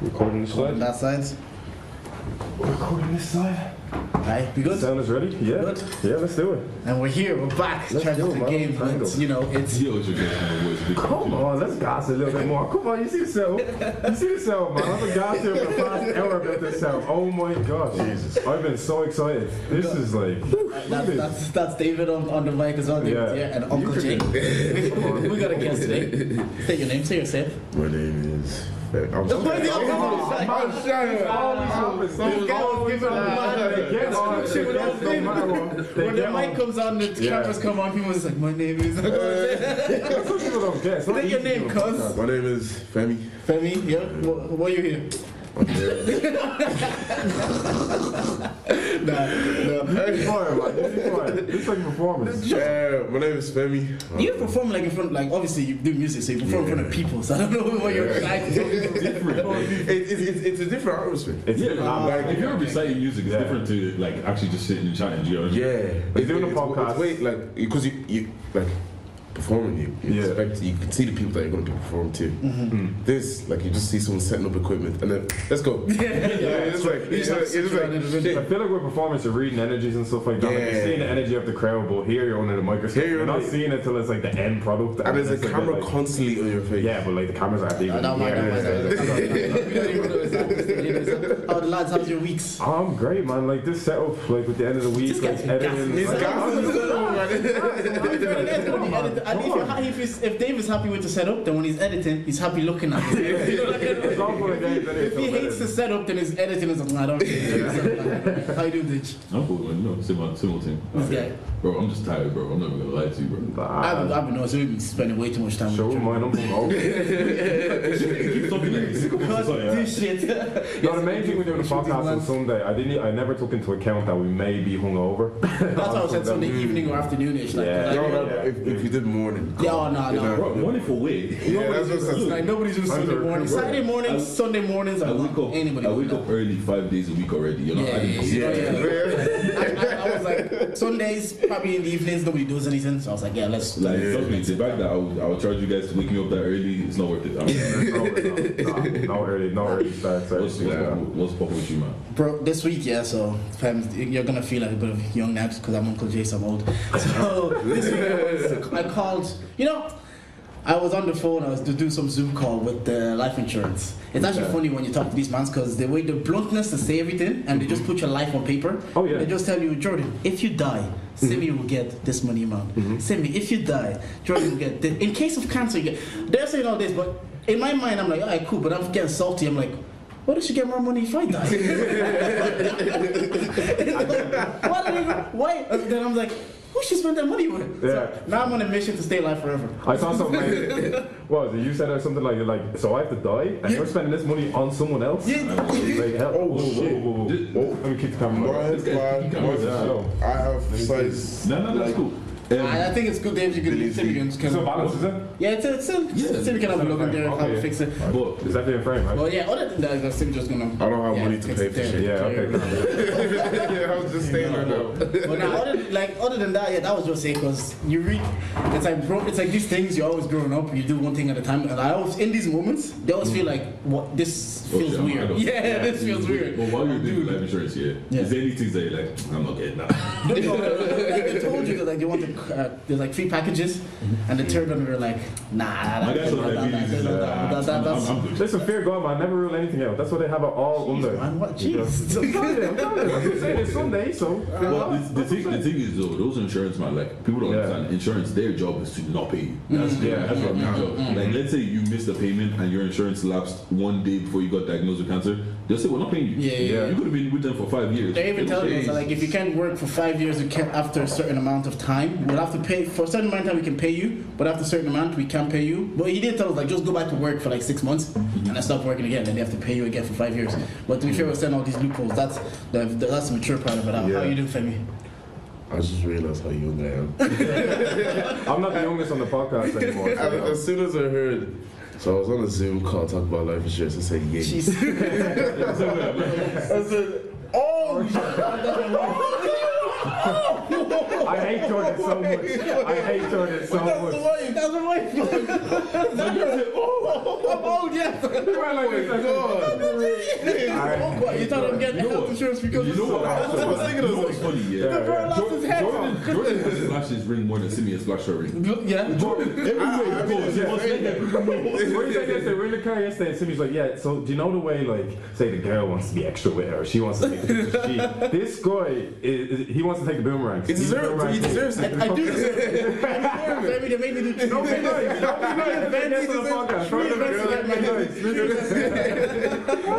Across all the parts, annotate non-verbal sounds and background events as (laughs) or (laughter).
Recording this side. that side. Recording this side. Right, we good? Sound is ready? Yeah. Good. Yeah, let's do it. And we're here, we're back. Let's Trying do to it, the man. game, Trying but you know, it's Yo, what you get from the voice? Come on, let's gossip a little bit more. Come on, you see the sound? You see the sound, man? I've been gassed here for the past (laughs) hour about this sound. Oh my gosh. Jesus. I've been so excited. This is like. that's, that's, that's David on, on the mic as well, David, Yeah. yeah, and Uncle Jake. we got a guest today. Say your name, say yourself. My name is. I'm Where's the sorry. other one? man, always happens. There's always Give it a a man. They get on. They Shit, get no on. No matter what. They When the get mic on. comes on, the Yeah. cameras come on, people is like, my name is. Some people don't get. It's not Say your easy name, to do a cuz. podcast. My name is Femi. Femi, yeah, what, what are you here? I'm here. Nah, no. Be quiet, man. Just be quiet. This is like a performance. Yeah, my name is Femi. You perform like in front, like obviously you do music, so you perform in front of people. So I don't know what you're trying to do. (laughs) It, it, it's, it's a different atmosphere. It's Yeah, different. like, Like, if you're reciting music, it's Yeah. different to like actually just sitting and chatting. Do you know what I mean? Yeah, He's doing a It's- podcast. It's wait, like because you, you like performing, you, you Yeah. expect you can see the people that you're going to be performing to. Mm-hmm. This, like you just see someone setting up equipment and then let's go. (laughs) yeah, (laughs) it's like it's like, it's around in the like. I feel like with performance, you're reading energies and stuff like that. Like you're seeing the energy of the crowd, but here you're under the microscope. Here you're you're not like- seeing it till it's like the end product. and there's a like camera like- constantly on your face. Yeah, but like the cameras aren't even. Yeah. Oh, the lads, how's your weeks? Oh, I'm great, man. Like this setup, like with the end of the week, like editing. He's like, got (laughs) I'm just- And if, you're if, he's- if Dave is happy with the setup, then when he's editing, he's happy looking at it. (laughs) You know, like, for the games if he hates the setup, then his editing is like, I don't know. How you doing, Ditch? I'm cool, man. No, similar, similar thing. This guy. Bro, I'm just tired, bro. I'm not even gonna lie to you, bro. I've, uh, I've been noticing we've been spending way too much time show with mine. I'm from Keep talking like this. Because this shit. (laughs) No, the main thing we're doing the podcast on Sunday, I didn't, I never took into account that we may be hungover. That's why I said (laughs) Sunday evening or afternoonish. Like, Yeah. like, No, no, Yeah. if, if you did morning. Yeah, oh, no, you no. know, Bro, money for way. Yeah, that's what I'm like nobody's doing Sunday Under- morning. bro. Saturday mornings, I- Sunday mornings, I wake up. anybody. I wake up early five days a week already. You know, Yeah, I didn't. yeah, Yeah. that. I, I, I was like, Sundays, probably in the evenings, nobody does anything. So I was like, yeah, let's. Like, Yeah. trust me, the fact that I would, I would charge you guys to wake me up that early, it's not worth it. I'm, no, early, no early start. what's, Sorry. what's, Yeah. what's up with you, man? Bro, this week, yeah, so fam, you're gonna feel like a bit of young naps because I'm Uncle Jason old. So this week I, was, I called, you know, I was on the phone, I was to do some Zoom call with the life insurance. It's actually Okay. funny when you talk to these mans because the way the bluntness to say everything and they just put your life on paper. Oh, yeah. They just tell you, Jordan, if you die, Simi will get this money amount. Mm-hmm. Simi, if you die, Jordan will get this. In case of cancer, you get. They're saying all this, but in my mind, I'm like, alright, cool, but I'm getting salty. I'm like, why does she get more money if I die? (laughs) (laughs) why? Why? Then I'm like, who should spend that money with? Yeah. So now I'm on a mission to stay alive forever. I saw something like, (laughs) what was it? You said or something like, like, so I have to die, and Yeah. you're spending this money on someone else? Yeah. Like, hell, oh, Oh, shit. Whoa, whoa, whoa, whoa. Let me kick the camera. Go ahead, This guy- man. he Go can't- Yeah, I ahead. know. I have size. No, no, that's cool. Um, I, I think it's good, Dave. You can Billy Simi Z. can, It's a can balance, is it? yeah, it's a, it's a, Yeah. Simi can have a look in there, Okay, how to fix it. but It's definitely a frame, right? But yeah, other than that, I just gonna. I don't have yeah, money to pay for there. shit. Yeah, okay. cool. yeah, I was just staying there now. But now, other, like other than that, yeah, that was just it because you read. It's like bro, it's like these things you're always growing up. You do one thing at a time, and I always in these moments they always feel like what this Oh, feels shit, weird. don't- Yeah, this feels weird. But while you're doing life insurance, yeah, Yeah. is there any things that you're like, I'm not getting that? No, no, no, no, like they told you that like they want to, uh, there's like three packages, and the third one they're like, nah, My that, guys that, are that, like, uh, that's. I'm good. Listen, fear God, man. Never rule anything out. That's why they have it all under. Man, what? You know? Jeez. I'm telling you, I'm telling you. I'm just saying it's Sunday, so. But the, the, thing, the thing is though, those insurance man, like people don't Yeah. understand. Insurance, their job is to not pay you. That's Mm-hmm. their, Yeah. that's what their job. Like let's say you missed a payment and your insurance lapsed one day before you got diagnosed with cancer, they'll say we're not paying you. Yeah, yeah, yeah. You could have been with them for five years. They even They tell you like if you can't work for five years, you can't after a certain amount of time. We'll have to pay for a certain amount of time. We can pay you, but after a certain amount, we can't pay you. But he did tell us like just go back to work for like six months and then stop working again. Then they have to pay you again for five years. But to be fair, we're saying all these loopholes. That's the, the that's the mature part of it. How, how Yeah. you doing, Femi? I just realized how young I am. (laughs) I'm not the youngest on the podcast anymore. And So, as soon as I heard, so I was on a Zoom call talking about life insurance. I said, "Yeah." Jeez. (laughs) I said, "Oh, (laughs) oh I hate Jordan so much. I hate Jordan so much. That's the much. Oh, wife. (laughs) That's the wife. oh, I'm old, yeah. He went like this, God. Oh, (laughs) you thought I'm getting health insurance because You of know what? (laughs) That's what I was thinking. I You know was what's like, funny? Yeah. Yeah, bro lost his head. Jordan, Jordan has splashed his ring more than Simeon splashed her ring. Yeah. Everywhere he goes, he wants to let people know. What do you say yesterday? We're in the car yesterday, and Simi's like, "Yeah." So do you know the way, like, say the girl wants to be extra with her, she wants to take the this guy, is, is- he wants to take the boomerang. He deserves it. He deserves it. I do deserve it. (laughs) I deserve it. They made me do two Don't be nice. Don't be nice. That's on the podcast. Don't be nice. Don't be nice.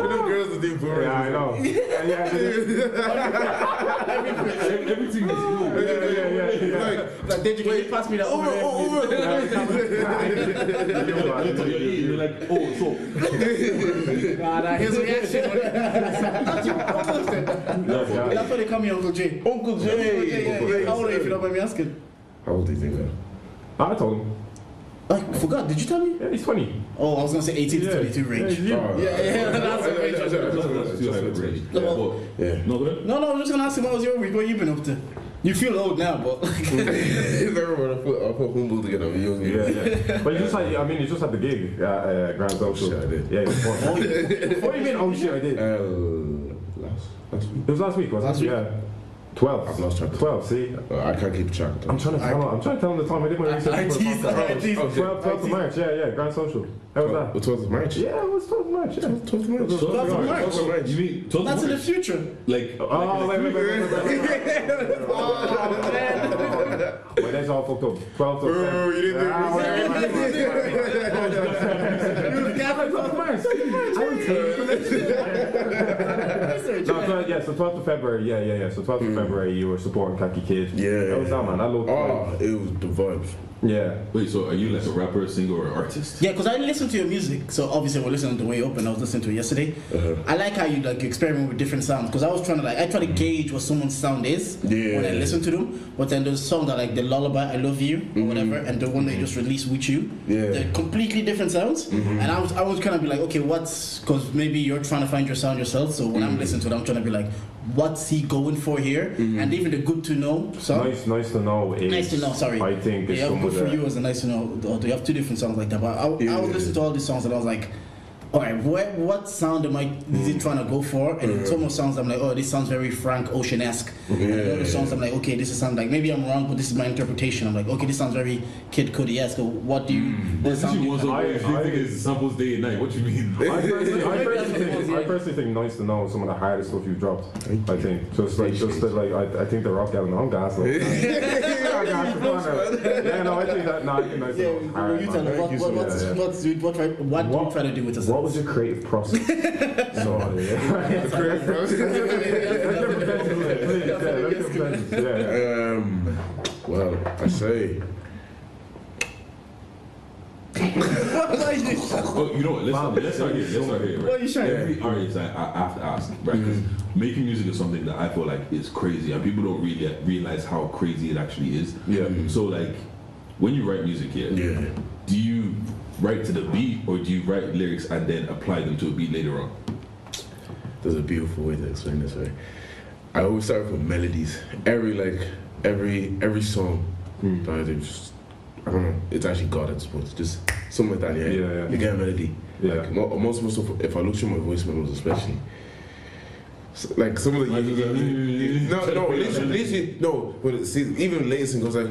Them girls that do boomerangs. Yeah, I know. (laughs) Yeah, yeah, Everything is cool. yeah, yeah, yeah, yeah. Like, Like, did you can you pass me that over? over, there, over. You're like, oh, so. please? (laughs) Nah, nah, his reaction. That's you almost said That's why they call me Uncle J. Uncle Jay. Yeah, yeah, yeah. How old are you if you don't mind me asking? How old do you think that? I told him. I forgot. Did you tell me? Yeah, he's 20. Oh, I was gonna say 18 to 22 range. Yeah, Yeah, yeah, that's the range. That's too high of a. Yeah, but- Yeah. No. No, no, I was just gonna ask him what was your week, what you been up to? You feel old now, but (laughs) (laughs) Everyone, I put, I put humble together. when you was Yeah, yeah. But you just had, I mean, you just had the gig at uh, Grand Social. shit, I did. Yeah, it was fun. what do you mean, oh shit, I did? Uh, last, last week. It was last week, wasn't Last it? week? Yeah. 12. I've lost track. 12, see? Uh, I can't keep track. of I'm time. trying to tell him, I'm trying to tell him the time I did my research. I for the teased, podcast. I teased. Oh, 12, 12th of March, yeah, yeah, Grand Social. How was The that? 12th of March. Yeah, it was 12th of March, yeah. 12th of March. 12th of March. 12th of March. You mean, told that's in the future. Like, Oh, (laughs) wait, wait, wait, wait, wait, wait, wait. Oh, man. Wait, that's all fucked up. 12th of Bro, Feb- you didn't do Ah, wait. You was gathering 12th of March. (laughs) I would (laughs) research. No, so, yeah, so 12th of February, yeah, yeah, yeah. So 12th of mm. February, you were supporting Khaki Kid. Yeah. How was that, man? That looked Oh, it was the vibes. Yeah. wait, so are you like a rapper, singer, or artist? Yeah, because I listen to your music. So obviously we're listening on the way up, and I was listening to it yesterday. Uh-huh. I like how you like experiment with different sounds. Because I was trying to like I try to mm-hmm. gauge what someone's sound is Yeah. when I listen to them. But then there's songs that like the lullaby, I love you, or mm-hmm. whatever, and the one they mm-hmm. just released with you. Yeah. They're completely different sounds. And I was I was kind of be like, okay, what's because maybe you're trying to find your sound yourself. So when I'm listening to it, I'm trying to be like, what's he going for here? Mm-hmm. And even the good to know song. Nice, nice to know. Is, Nice to know. Sorry. I think yeah, good for the. you as a nice to know. You have two different songs like that, but I, I was Yeah. listening to all these songs and I was like, all right, what what sound am I is it trying to go for? And in some of the songs I'm like, oh, this sounds very Frank Ocean esque. And other songs I'm like, okay, this is sound like maybe I'm wrong, but this is my interpretation. I'm like, okay, this sounds very Kid Cudi esque. What do you? Hmm. What This sound is do you one song I- I- think it's samples day and night. What you mean? (laughs) I personally, I, (laughs) personally that's what it was, think, I personally think nice to know is some of the hardest stuff you've dropped. Thank I think just like just that, like I, I think the rock album. I'm gas. Like, I'm gas, come on now. yeah, no, I think that. No, I think nice to Yeah, know. will Hard, you man. tell me what, you what, so what's, much. what's, what, what, do you What- try to do with this? What was your creative process? so, yeah. The creative process. Let's get pretentious, please. Yeah, let's get pretentious. Yeah, yeah. Um, well, I say. (laughs) Oh, you know what? Let's, Wow. let's start here. Let's start here. What are you trying Every artist I, I have to ask, right? Because making music is something that I feel like is crazy, and people don't really realize how crazy it actually is. Yeah. So, like, when you write music here, Yeah. do you write to the beat, or do you write lyrics and then apply them to a beat later on? There's a beautiful way to explain this, right? I always start with melodies. Every like every every song, hmm. that I do, just I don't know. It's actually God at sports. Just something like that. Yeah. Yeah, yeah. You get a melody. Yeah. Like mo- most of if I look through my voice memos, especially. S- Like some of the Like, you- you- you- no no literally, literally no but see even latest goes like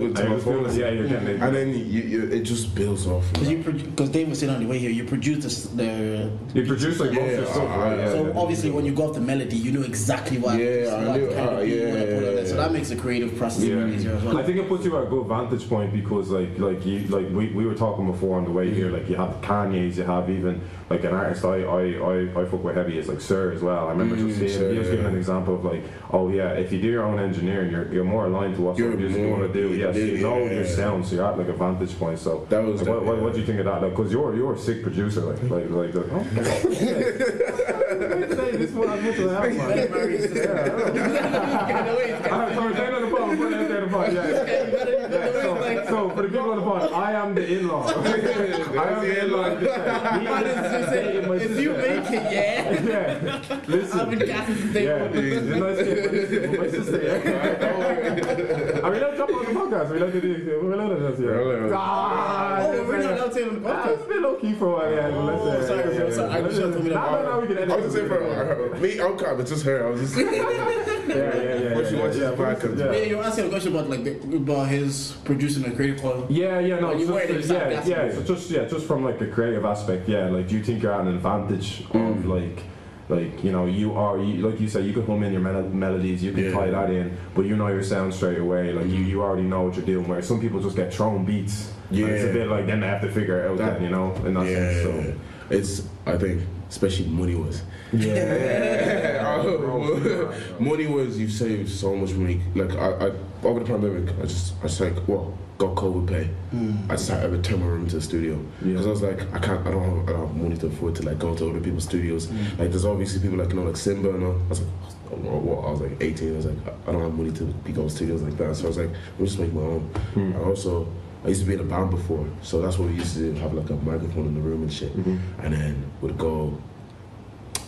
with my phone feeling- yeah, you're and then you, you, it just builds off Because that. you because Dave was saying on the way here, you produced the, the You produce like most Yeah, stuff, right? Yeah, So yeah. obviously, when you go off the melody, you know exactly what, Yeah, I what knew- uh, beat you wanna yeah, put on it. yeah, So that makes the creative process Yeah. easier as well. I think it puts you at a good vantage point because like like you like we, we were talking before on the way here like you have Kanye's you have even like an artist I I, I, I fuck with heavy is like Sir as well I remember just Mm, seeing Sir, he was yeah. giving an example of like oh yeah if you do your own engineering you're, you're more aligned to what You're music you want to do yes you know yeah, your yeah. sound so you're at like a vantage point so That was like, what, what, what do you think of that like because you're you're a sick producer like like like, like oh, (laughs) Say (laughs) this one as much as I have man. Better marry his sister. I'm sorry, say it on the phone, put it on the phone, yeah. So, (laughs) so for the people on the phone, I am the in-law. (laughs) I am the in-law. If you make it, yeah. Yeah. Listen. I've Listen. been gassing since day Yeah, one. it's a nice kid, but my sister, yeah. Are we allowed to jump on the podcast? Are we allowed to do We're allowed to just, We're allowed. yeah. Ah, Oh, we're not allowed to say it on the Ah, podcast. It's been low key for a while, yeah. Oh, sorry, yeah, bro. yeah, I just told me that. No, no, no, we can edit I was just saying, it. bro, her- me, I'm calm, it's just her. I was just. (laughs) Yeah, yeah, yeah. What she yeah, yeah, the yeah, yeah. Yeah, you were asking a question about like the, about his producing a creative call. Yeah, yeah, no, you just- weren't yeah, yeah. So just yeah, just from like a creative aspect, yeah. Like, do you think you're at an advantage Mm. of like, like you know, you are you, like you said, you can hum in your mel- melodies, you can Yeah. tie that in, but you know your sound straight away. Like you, you already know what you're doing. with some people just get thrown beats. and it's a bit like then they have to figure it out. That- then you know, in that Yeah, sense. So. it's I think especially money was. Yeah. (laughs) Oh. (laughs) money was you save so much money. Like I, I over the pandemic, I just I just like well got COVID pay. Hmm. I just had to turn my room into a studio because I was like I can't I don't have, I don't have money to afford to like go to other people's studios. Hmm. Like there's obviously people like you know like Simba and all. I was like. oh, What, I was like 18. I was like, I don't have money to be going to studios like that. So I was like, let me just make my own. Hmm. I also, I used to be in a band before, so that's what we used to do. Have like a microphone in the room and shit, mm-hmm. and then would go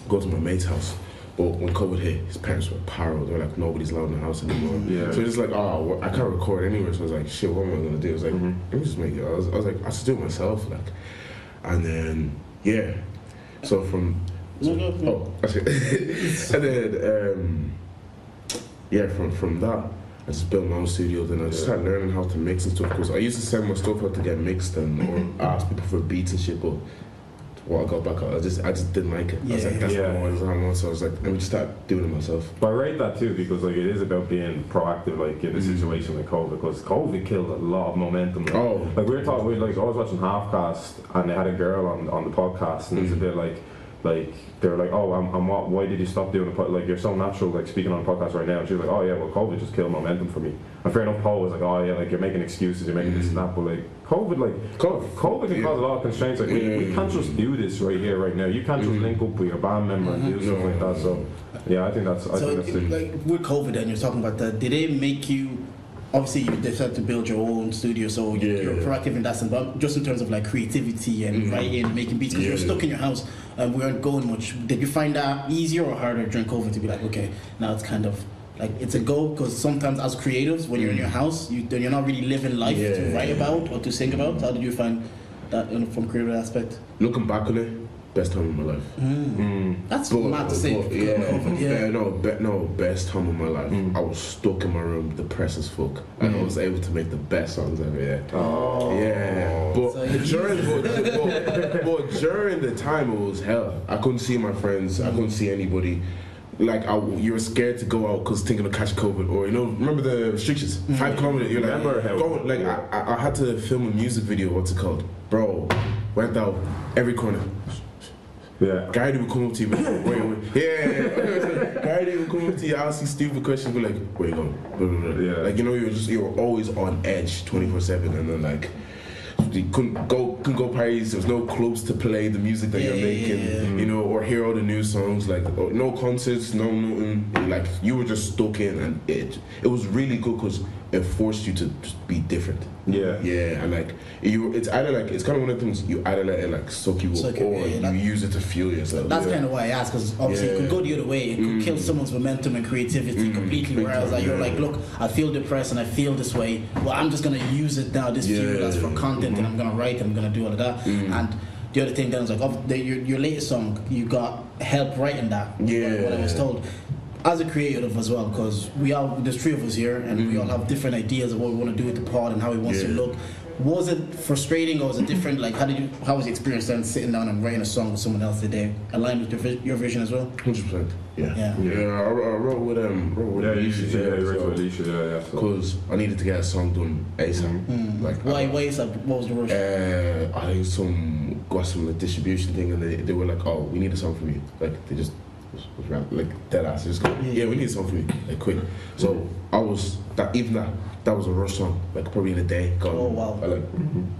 go to my mate's house. But when COVID hit, his parents were paro. They were like, nobody's allowed in the house anymore. Mm-hmm. Yeah. So it's like, ah, oh, well, I can't record anywhere. So I was like, shit, what am I gonna do? I was like, mm-hmm. let me just make it. I was, I was like, I just do it myself, like. And then yeah, so from No, no, no. oh, okay. (laughs) and then um, yeah, from from that. I just built my own studio. Then I just started learning how to mix and stuff. Because I used to send my stuff out to get mixed and or (clears throat) ask people for beats and shit. But what I got back, up. I just I just didn't like it. I was Yeah. like, that's Yeah. not what I want. So I was like, let me just start doing it myself. But I rate that too because like it is about being proactive, like in a mm. situation like COVID, because COVID killed a lot of momentum. Like, Oh. like we were talking, we like I was watching Half Halfcast and they had a girl on on the podcast, and it's a mm. bit like. Like they were like, oh, I'm, I'm what? Why did you stop doing the pod? Like you're so natural, like speaking on a podcast right now. And she was like, oh yeah, well, COVID just killed momentum for me. And fair enough, Paul was like, oh yeah, like you're making excuses, you're making this and that, but like COVID, like COVID. COVID can Yeah. cause a lot of constraints. Like we, we can't just do this right here, right now. You can't just mm-hmm. link up with your band member and do mm-hmm. stuff like that. So yeah, I think that's I So, think that's the, like with COVID, and you're talking about that, did it make you? Obviously, you decided to build your own studio, so you- Yeah. you're proactive in that sense. But just in terms of like creativity and mm-hmm. writing, and making beats, because Yeah. you're stuck in your house Uh, we weren't going much. Did you find that easier or harder during COVID to be like, okay, now it's kind of like it's a go? Because sometimes as creatives, when you're in your mm. house, you you're not really living life to Yeah. write about or to think about. How did you find that in, from creative aspect? Looking back on it, best time of my life. Mm. Mm. That's But, mad to say. but, yeah, COVID, yeah, yeah. no, be, no, best time of my life. Mm. I was stuck in my room, depressed as fuck, and I mm. was able to make the best songs ever. Yeah, Oh. yeah. But So during, (laughs) but, but, but during the time, it was hell. I couldn't see my friends. I couldn't see anybody. Like I, you were scared to go out because thinking of catch COVID, or you know, remember the restrictions, five kilometers. You're like, Remember how- go, like I, I, I had to film a music video. What's it called, bro? Went out every corner. Yeah. Guy would come up to you, wait, wait, wait. yeah. Guy would come up to you, ask you stupid questions, be like, where you going? Yeah. Like you know, you're just you're always on edge, twenty four seven, and then like. You couldn't go, couldn't go parties. There was no clubs to play the music that you're making, yeah, yeah. you know, or hear all the new songs. Like no concerts, no nothing. Like you were just stuck in, and it it was really good because it forced you to be different. Yeah. Yeah, and like you, it's either like it's kind of one of the things you either let it like soak you up, Suck or yeah, yeah, you that- use it to fuel yourself. That's yeah. kind of why I asked, because obviously it could go the other way. It could mm. kill someone's momentum and creativity mm, completely. Big Whereas time, like you're like, look, I feel depressed and I feel this way. Well, I'm just gonna use it now. This fuel that's for content, and I'm gonna write. and I'm gonna do all of that. Mm. And the other thing then is like, of the, your your latest song, you got help writing that. Yeah. What I was told. As a creative as well, because we all there's three of us here, and we all have different ideas of what we want to do with the pod and how we want to look. Was it frustrating or was it different? Like, how did you? How was the experience then sitting down and writing a song with someone else? today, aligned with your, your vision as well? Hundred percent. Yeah. Yeah. Yeah. I, I wrote with um, wrote with Yeah, Alicia should yeah, as you well. with Alicia, yeah, yeah. So. Because I needed to get a song done ASAP. Like Why? I, Why is that? What was the rush? Uh, I think some got some like, distribution thing, and they, they were like, "Oh, we need a song from you." Like they just was, was rap, like dead ass. Just go, yeah, we need a song from you, like quick. So I was that even that that was a rush song, like probably in a day. Gone. Oh, wow. I like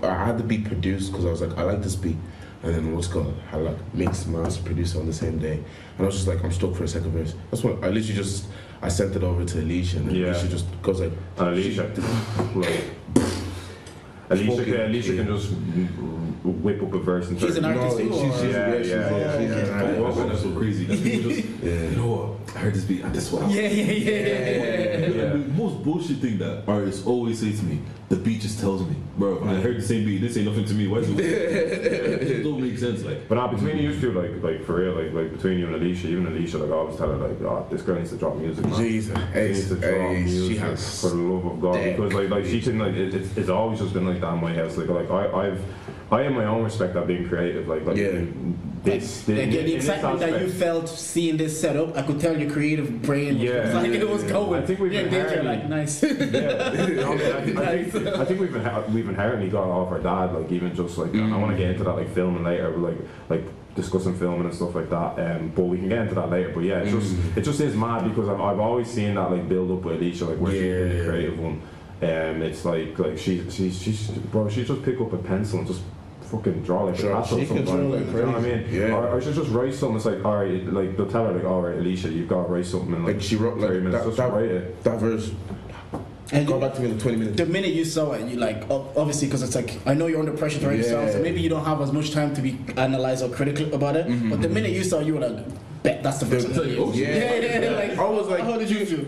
I had the beat produced because I was like, I like this beat. And then what's called, I like mix, master, produced on the same day. And I was just like, I'm stuck for a second verse. That's what I literally just I sent it over to Alicia, and then Yeah. Alicia just goes like, And Alicia, like, Alicia, can, Alicia can just whip up a verse and She's an artist No, too, she's- she's- Yeah, yeah, she's- yeah, yeah, yeah. she's an I artist. so crazy. That just, (laughs) Yeah. you know what? I heard this beat I just one. Yeah, yeah, yeah, yeah. yeah. Yeah. The most bullshit thing that artists always say to me, the beat just tells me, bro. I heard the same beat. This ain't nothing to me. Why is (laughs) it? it don't make sense. Like, But now between you two, like, like for real, like, like between you and Alicia, even Alicia, like, I always tell her, like, oh, this girl needs to drop music, man. Jesus, She hey, needs to drop hey, music she has for the love of God, thick because like, like she can, like, it, it's, it's always just been like that in my house. Like, like I, I've, I have my own respect at being creative. Like, like Yeah. this, Like, in- the in this excitement that you felt seeing this setup, I could tell your creative brain was Yeah, like yeah, it was yeah. going. I think we've You're been there, you're like nice. Yeah, No, I, mean, I, I think, I think we've inher- we've inherently got off our dad. Like even just like I want to get into that like filming later, but, like like discussing filming and stuff like that. Um, but we can get into that later. But yeah, it's just it just is mad because I've, I've always seen that like build up with Alicia, like where she's been the Yeah. creative one. Um, it's like like she she's she's bro, she just pick up a pencil and just. Fucking draw like Draw- a castle she can draw like you know what I mean? crazy. Yeah. Or, or she'll just write something. It's like, all right, like they'll tell her like, all right, Alicia, you've got to write something in like, Like she wrote like 30 minutes. that, just that, write it. that verse. And Go back to me in 20 minutes. the minute you saw it, you like obviously because it's like I know you're under pressure to write yourself, so maybe you don't have as much time to be analyzed or critical about it. Mm-hmm. But the minute you saw, it, you were like, bet that's the first It's one. like, oh, (laughs) yeah, shit. yeah, yeah, Like, I was like- how did you feel?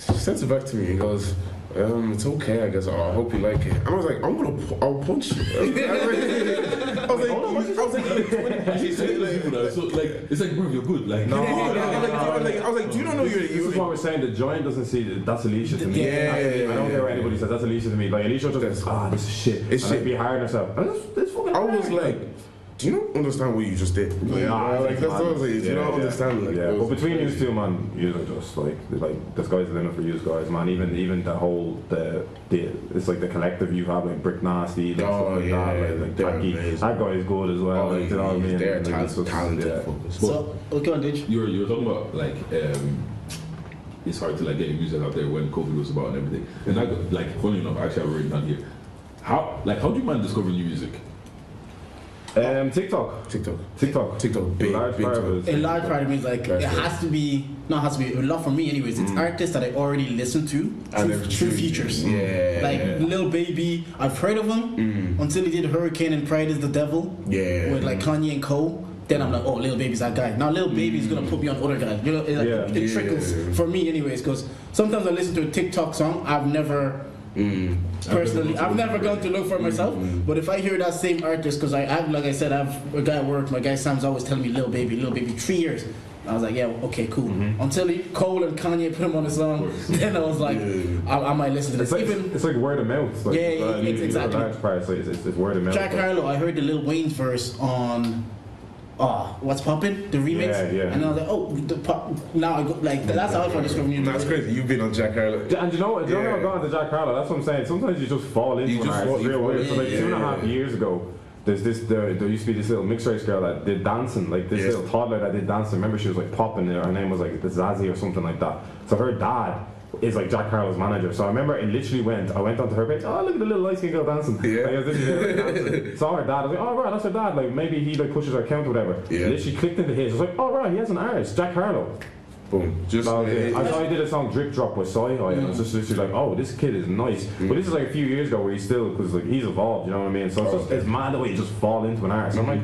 She sends it back to me. He goes, um, it's okay, I guess. Oh, I hope you like it. And I was like, I'm gonna, pu- I'll punch you. I was like, I was like, I was like, She's saying like, people now, so like, it's like, bro, you're good. Like, No, I was like, I was like, I was like, do you not know you're, This is you're we're saying. The giant doesn't see that that's Alicia to me. Yeah. I don't care what anybody says. That's Alicia to me. Like Alicia just That's- ah, this is shit. It's shit. Be on herself. This, this fucking. I was like, you not understand what you just did? Yeah, I like think that's what I was like. Do you yeah, not yeah. understand? Like, yeah, but was between you two, man, you are just like like the sky's the limit for you guys, man. Even even the whole the the it's like the collective you have like Brick Nasty, like, Oh, stuff like yeah, that, like, like they're Tacky. That guy is good as well. Oh, like, you know what I mean? they're Like, tal- talented. yeah. So okay, on Didge. you were you were talking about like um, it's hard to like get your music out there when COVID was about and everything. And I got like funny enough, actually I've written down here. How like how do you man discover new music? Um, TikTok, TikTok, TikTok, TikTok, big, large big part of it A large part of me is like That's it has to be not has to be a lot for me anyways. It's artists that I already listen to And through, true. features. Yeah. Like yeah. Lil Baby, I've heard of him Mm. until he did Hurricane and Pride is the Devil Yeah. with like Kanye and Cole. Then I'm like, oh, Lil Baby's that guy. Now Lil Baby's gonna put me on other guys. You know, it, like, Yeah. it Yeah. trickles for me anyways. Because sometimes I listen to a TikTok song I've never Mm. personally I've never gone to look for myself. But if I hear that same artist, because I have like I said, I have a guy at work. My guy Sam's always telling me Lil Baby, Lil Baby, three years. I was like, yeah, okay, cool. Until he, Cole and Kanye put him on a song, (laughs) then I was like, Yeah. I, I might listen to It's this. like, Even it's like word of mouth. Like, Yeah, yeah, uh, you- it's exactly. A large part, so it's, it's, it's word of mouth. Jack Harlow, I heard the Lil Wayne's verse on uh, What's Poppin', the remix. Yeah, yeah. And I was like, oh, the pop. Now I go, like, that's how I found discovering new That's crazy. You've been on Jack Harlow. And you know, what? you know Yeah. how I've gone to Jack Harlow? That's what I'm saying. Sometimes you just fall into You an just artist. It's real fall weird. So like yeah, two and a yeah. years ago, there's this there, there used to be this little mixed race girl that did dancing, like this Yes. little toddler that did dancing. Remember, she was like popping. Her name was like the Zazie or something like that. So her dad is like Jack Harlow's manager. So I remember it literally went. I went onto her page. Oh, look at the little light skinned girl dancing. Yeah. Like, I was literally there, like, dancing. Saw her dad. I was like, oh right, that's her dad. Like maybe he like pushes her account or whatever. Yeah. Literally clicked into his. I was like, oh right, he has an artist, Jack Harlow. Boom. Just it. it- I saw he did a song Drip Drop with Soy High, and I was just literally like, oh, this kid is nice. But mm. this is like a few years ago where he's still, because like he's evolved, you know what I mean? So it's, oh, just, it's mad the way you just fall into an artist. I'm like,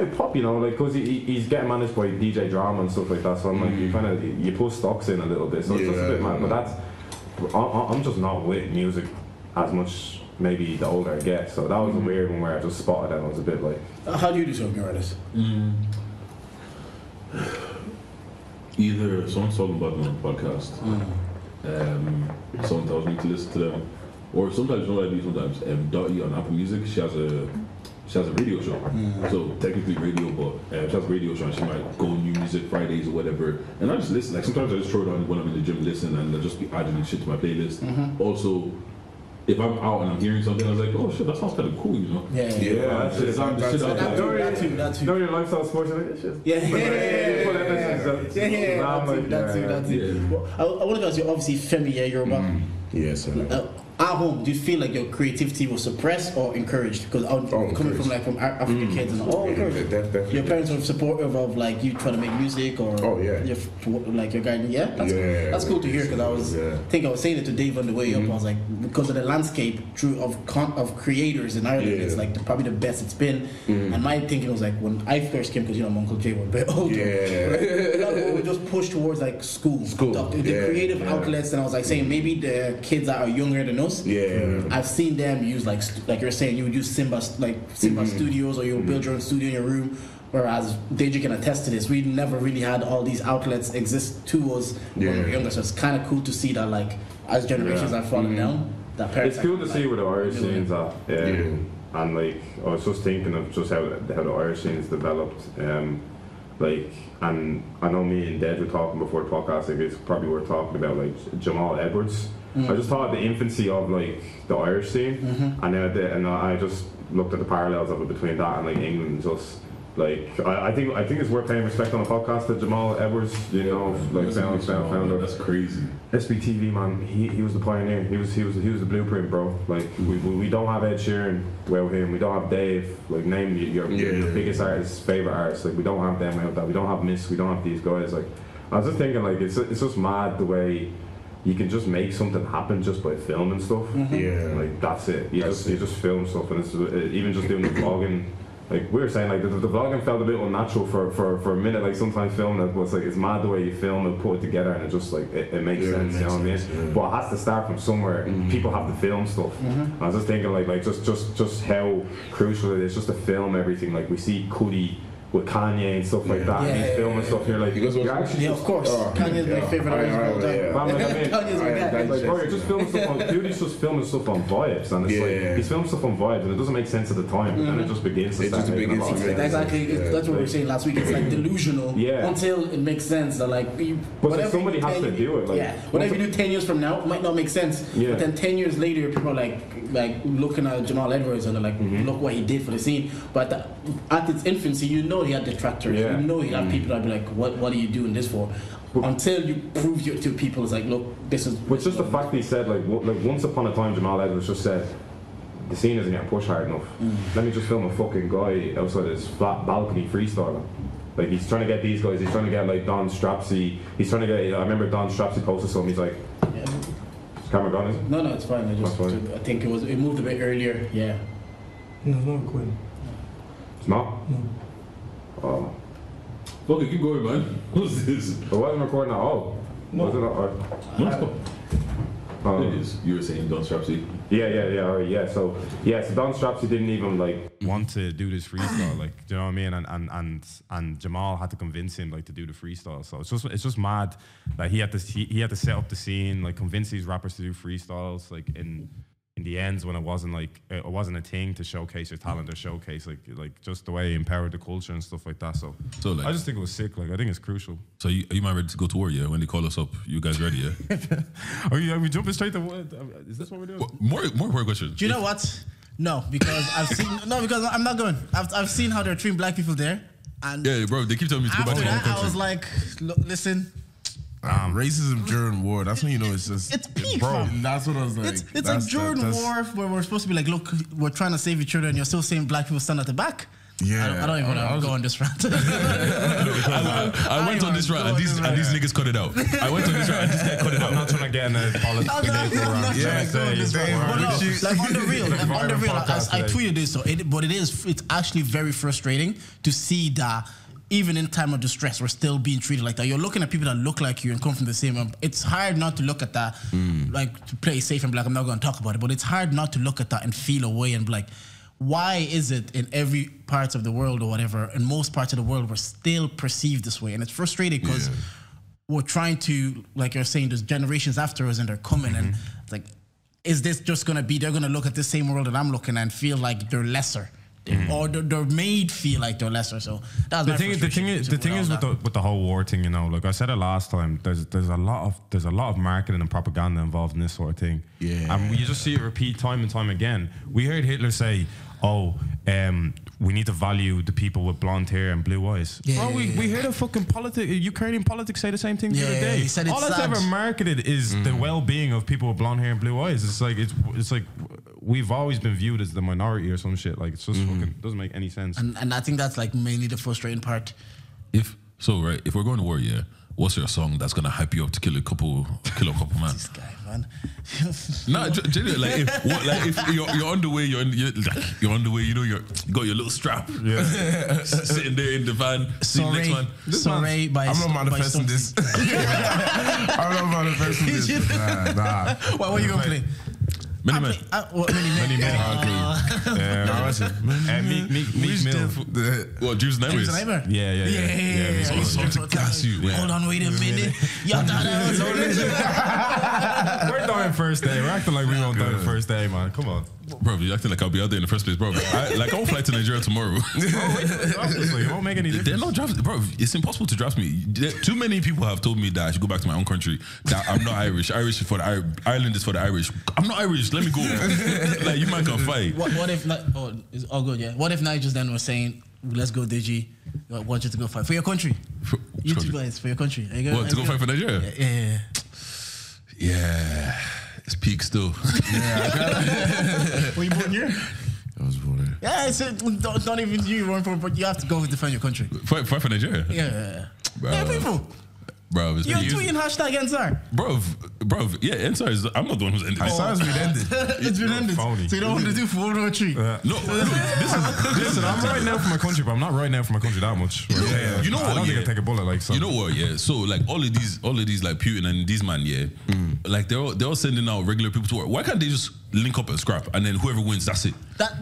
he might pop, you know, like, because he, he- he's getting managed by DJ Drama and stuff like that. So I'm like, you kind of, you pull stocks in a little bit. So it's just a bit Yeah. mad. But that's, I- I'm just not with music as much maybe the older I get. So that was a weird one where I just spotted it and I was a bit like, Uh, How do you discover new artists? Either someone's talking about them on a podcast, um, someone tells me to listen to them, or sometimes you know what I do sometimes. Um, Dotty on Apple Music, she has a she has a radio show. So technically radio, but uh, she has a radio show and she might go new music Fridays or whatever. And I just listen. Like sometimes I just throw it on when I'm in the gym, listen, and I'll just be adding shit to my playlist. Also. If I'm out and I'm hearing something, I was like, "Oh shit, that sounds kind of cool," you know. Yeah, yeah. Yeah, that's It's it. on the shit out That there. too, that too, that too. you know your lifestyle sports, like, this shit. Yeah, yeah, yeah, yeah, yeah, yeah, yeah, I'm that's like, it, that's it, yeah, that's yeah. it. Well, I, I want to ask you, obviously, Femi, yeah, Yoruba. Yes, sir. Uh, at home, do you feel like your creativity was suppressed or encouraged? Because Oh, coming from like from Af- African mm. kids and all, oh, Yeah, encouraged. definitely. Your parents were supportive of like you trying to make music or Oh, yeah. your, like your guidance. Yeah, that's Yeah, that's cool to hear because I was yeah. I think I was saying it to Dave on the way up. Mm-hmm. I was like because of the landscape true of con- of creators in Ireland, Yeah. it's like the, probably the best it's been. Mm. And my thinking was like when I first came because you know my uncle Jay was a bit (laughs) older. Yeah. a lot of people would just push towards like school, School, the, the yeah, creative yeah. outlets, and I was like saying maybe the kids that are younger than us. Yeah. I've seen them use like st- like you're saying you would use Simba like Simba Mm-hmm. Studios or you would build your own studio in your room. Whereas Deja can attest to this, we never really had all these outlets exist to us when we were younger. So it's kind of cool to see that like as generations Yeah. are falling down, that parents. It's cool to are, see like, where the Irish scenes are. Um, And like, I was just thinking of just how how the Irish scene's developed. Um, like, and I know me and Dad were talking before the podcast. Like, it's probably worth talking about like Jamal Edwards. Mm-hmm. I just thought of the infancy of like the Irish scene, mm-hmm. and then I did, and I just looked at the parallels of it between that and like England. Just like I, I think I think it's worth paying respect on a podcast to Jamal Edwards. You know, like That's found, amazing. found, founder. That's crazy. SBTV man, he, he was the pioneer. He was he was he was the blueprint, bro. Like we, we, we don't have Ed Sheeran without him. We don't have Dave. Like name your your, Yeah. your biggest artists, favorite artists. Like we don't have them without that. We don't have Miss. We don't have these guys. Like I was just thinking, like it's it's just mad the way you can just make something happen just by filming stuff. Mm-hmm. Yeah. Like that's it. You That's just you just film stuff, and it's uh, even just doing the (laughs) vlogging. Like we were saying, like the, the vlogging felt a bit unnatural for, for, for a minute. Like sometimes filming it was like it's mad the way you film and put it together, and it just like it, it makes Yeah, it sense. you know what I mean? yeah. But it has to start from somewhere. Mm-hmm. People have to film stuff. Mm-hmm. I was just thinking, like like just just just how crucial it is just to film everything. Like we see Cudi with Kanye and stuff like Yeah. that, and Yeah, he's yeah, filming yeah, stuff. You're like, Because you're what's- actually Yeah, of course. Oh, Kanye's my favorite artist of all Yeah, yeah, time. Man, like, I (laughs) mean, Kanye's my guy. Like, bro, you're just filming stuff on. (laughs) Dude's just filming stuff on vibes, and it's Yeah. like he's filming stuff on vibes, and it doesn't make sense at the time, but then it just begins to It start just making a begins lot to of sense. Exactly. It's- That's what we were saying last week. It's like delusional Yeah. until it makes sense. That like, you, But whatever somebody has to do it, like- yeah, whatever you do ten years from now it might not make sense. Yeah. But then ten years later, people are like, like looking at Jamal Edwards and they're like, Mm-hmm. look what he did for the scene. But at its infancy, you know he had detractors. Yeah. You know he had mm. people that'd be like, what What are you doing this for? Until you prove you to people, it's like, look, this is. But it's just the fact that he said, like, wo- like once upon a time, Jamal Edwards just said, the scene isn't getting pushed hard enough. Mm. Let me just film a fucking guy outside his flat balcony freestyling. Like he's trying to get these guys. He's trying to get like Don Strapzy. He's trying to get. I remember Don Strapzy posted something. He's like, Yeah. "Is camera gone? Is it? No, no, it's fine. I just, fine. I think it was it moved a bit earlier. Yeah. No, it's not recording. It's not. No. Um, oh, Fuck keep going, man. (laughs) What's this? it wasn't recording at all. No. Was it? Not? Or- No. Oh. It is. You were saying Don Strapzy. Yeah, yeah, yeah, all right, yeah. So yeah, so Don Strapzy didn't even like want to do this freestyle, like do you know what I mean? And and and and Jamal had to convince him like to do the freestyle. So it's just it's just mad that he had to he, he had to set up the scene, like convince these rappers to do freestyles, like in in the ends when it wasn't like uh, it wasn't a thing to showcase your talent or showcase like like just the way he empowered the culture and stuff like that. So So like, I just think it was sick. Like I think it's crucial. so you, are you man ready to go to war? Yeah, when they call us up, you guys ready? Yeah. (laughs) Are we, are we jumping straight to what? Uh, is this what we're doing? Well, more more important question. Do you know what? No, because I've seen (laughs) no, because I'm not going. I've, I've seen how they're treating black people there, and Yeah, bro, they keep telling me to go back after to my own that, I was like, listen, Um, racism during war. That's when you know it's just. it's peak, bro. fam. That's what I was like. It's it's like during that- war where we're supposed to be like, look, we're trying to save each other, and you're still saying black people stand at the back. Yeah, I don't, I don't even I- I want to go on this rant. I, (laughs) I went on this route and these and these niggas cut it out. I went on this route and this guy cut it I'm not trying to get in a political I'm not- I'm not trying to go on this Dave. But no, like on the real, like on the real, I, I tweeted this, so it, but it is, it's actually very frustrating to see that even in time of distress, we're still being treated like that. You're looking at people that look like you and come from the same. Um, it's hard not to look at that, like to play safe and black. Like, I'm not going to talk about it, but it's hard not to look at that and feel away and be like, why is it in every part of the world or whatever, in most parts of the world, we're still perceived this way? And it's frustrating because Yeah. we're trying to, like you're saying, there's generations after us and they're coming and like, is this just gonna be? They're gonna look at the same world that I'm looking at and feel like they're lesser, or they're, they're made feel like they're lesser. So that's the my thing, the thing is, the thing is with that. the with the whole war thing, you know, like I said it last time. There's there's a lot of there's a lot of marketing and propaganda involved in this sort of thing. Yeah. and you just see it repeat time and time again. We heard Hitler say, "Oh, um, we need to value the people with blonde hair and blue eyes. Yeah, Bro, yeah, we, yeah, we hear the fucking politi- Ukrainian politics say the same thing the Yeah, other yeah, day. he said it's All that's sad. ever marketed is the well-being of people with blonde hair and blue eyes. It's like it's it's like we've always been viewed as the minority or some shit. Like it's just mm-hmm. fucking doesn't make any sense. And, and I think that's like mainly the frustrating part. If so, right? If we're going to war, yeah. What's your song that's gonna hype you up to kill a couple, kill a couple man? (laughs) This guy, man. Nah, (laughs) genuinely, like if what, like if you're, you're on the way, you're, in, you're like, you're on the way. You know, you're you got your little strap, yeah. (laughs) sitting there in the van. See the next Sorry, one. sorry, by I'm not by manifesting Stumpy. this. I'm not manifesting this. Nah, nah. What, what are you gonna play? Many I man. play- what, many men? Many men. (laughs) Yeah. Nah, what's it? Uh, Meek Meek Meek Mill. The- What Drews Dreams Nightmares? and Nightmare? Yeah, yeah, yeah. Yeah, yeah, yeah. Meek so- Mill. so- to gas you, yeah. Hold on, wait a minute. Y'all thought I was (laughs) We're dying first day. We're acting like we won't die the first day, man. Come on. Bro, you acting like I'll be out there in the first place, bro. I, like I'll fly to Nigeria tomorrow. (laughs) Obviously, it won't make any They're difference. not drafting, bro. It's impossible to draft me. There- Too many people have told me that I should go back to my own country. That I'm not Irish. Irish is for the Ir- Ireland is for the Irish. I'm not Irish. Let me go. (laughs) like you might can fight. What, what if like oh it's all good yeah what if Nigel then was saying let's go Digi I want you to go fight for your country For- you two guys for your country Are you gonna- What to are go fight for Nigeria? yeah, yeah, yeah. Yeah, it's peak still. (laughs) were you born here I was born there. yeah it's, said don't, don't even you run for but you have to go defend your country fight, fight for Nigeria. yeah yeah, yeah. Bro. yeah people bro. It's you're peak. tweeting hashtag EndSARS bro, bro. Yeah, EndSARS is. I'm not the one who's ended. I this. saw it's been ended. it's been ended phony. so you don't want to do World War Three No, look, this is Listen, I'm right now for my country, but I'm not right now for my country that much. Yeah. yeah. You know I what, don't think yeah. I take a bullet like some. You know what? Yeah. So like all of these, all of these like Putin and these man, yeah, mm. like they're all, they're all sending out regular people to work. Why can't they just link up and scrap, and then whoever wins, that's it? that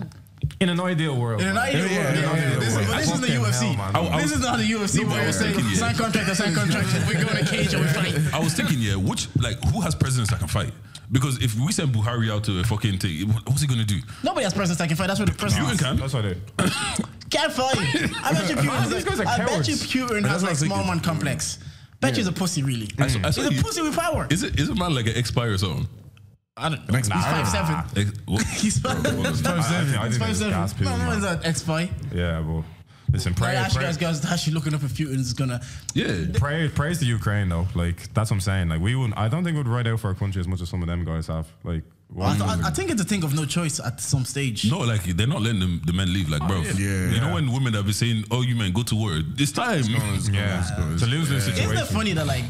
in an ideal world. in an ideal world in an yeah, yeah. This, is, but this isn't the UFC hell. I- I this was- is not the UFC No, where I you're was saying thinking, yeah. sign contract or sign contract we go in a cage and we fight I was thinking, yeah, which like who has presidents that can fight? Because if we send Buhari out to a fucking thing, what's he gonna do? Nobody has presidents that can fight. That's what the president Putin can. That's what I did. (coughs) can't fight. I bet you (laughs) Putin. These guys are I bet you Putin has what like small man complex. Bet you he's a pussy really. I I He's a pussy with power. Is it is a man like an expire or something? I don't know. Next He's five seven. (laughs) He's five I He's five seven. No, pills, no man. one's an ex. Yeah, but listen, pray, actually, pray, guys, guys, actually looking up if Putin is gonna. yeah. pray, praise the Ukraine though. Like that's what I'm saying. Like we wouldn't. I don't think we'd ride out for our country as much as some of them guys have. Like, I, th- I think it's a thing of no choice at some stage. No, like they're not letting them, the men leave. Like, bro, yeah. you know when women have been saying, "Oh, you men go to war." It's time. yeah, to lose this situation. Isn't it funny that like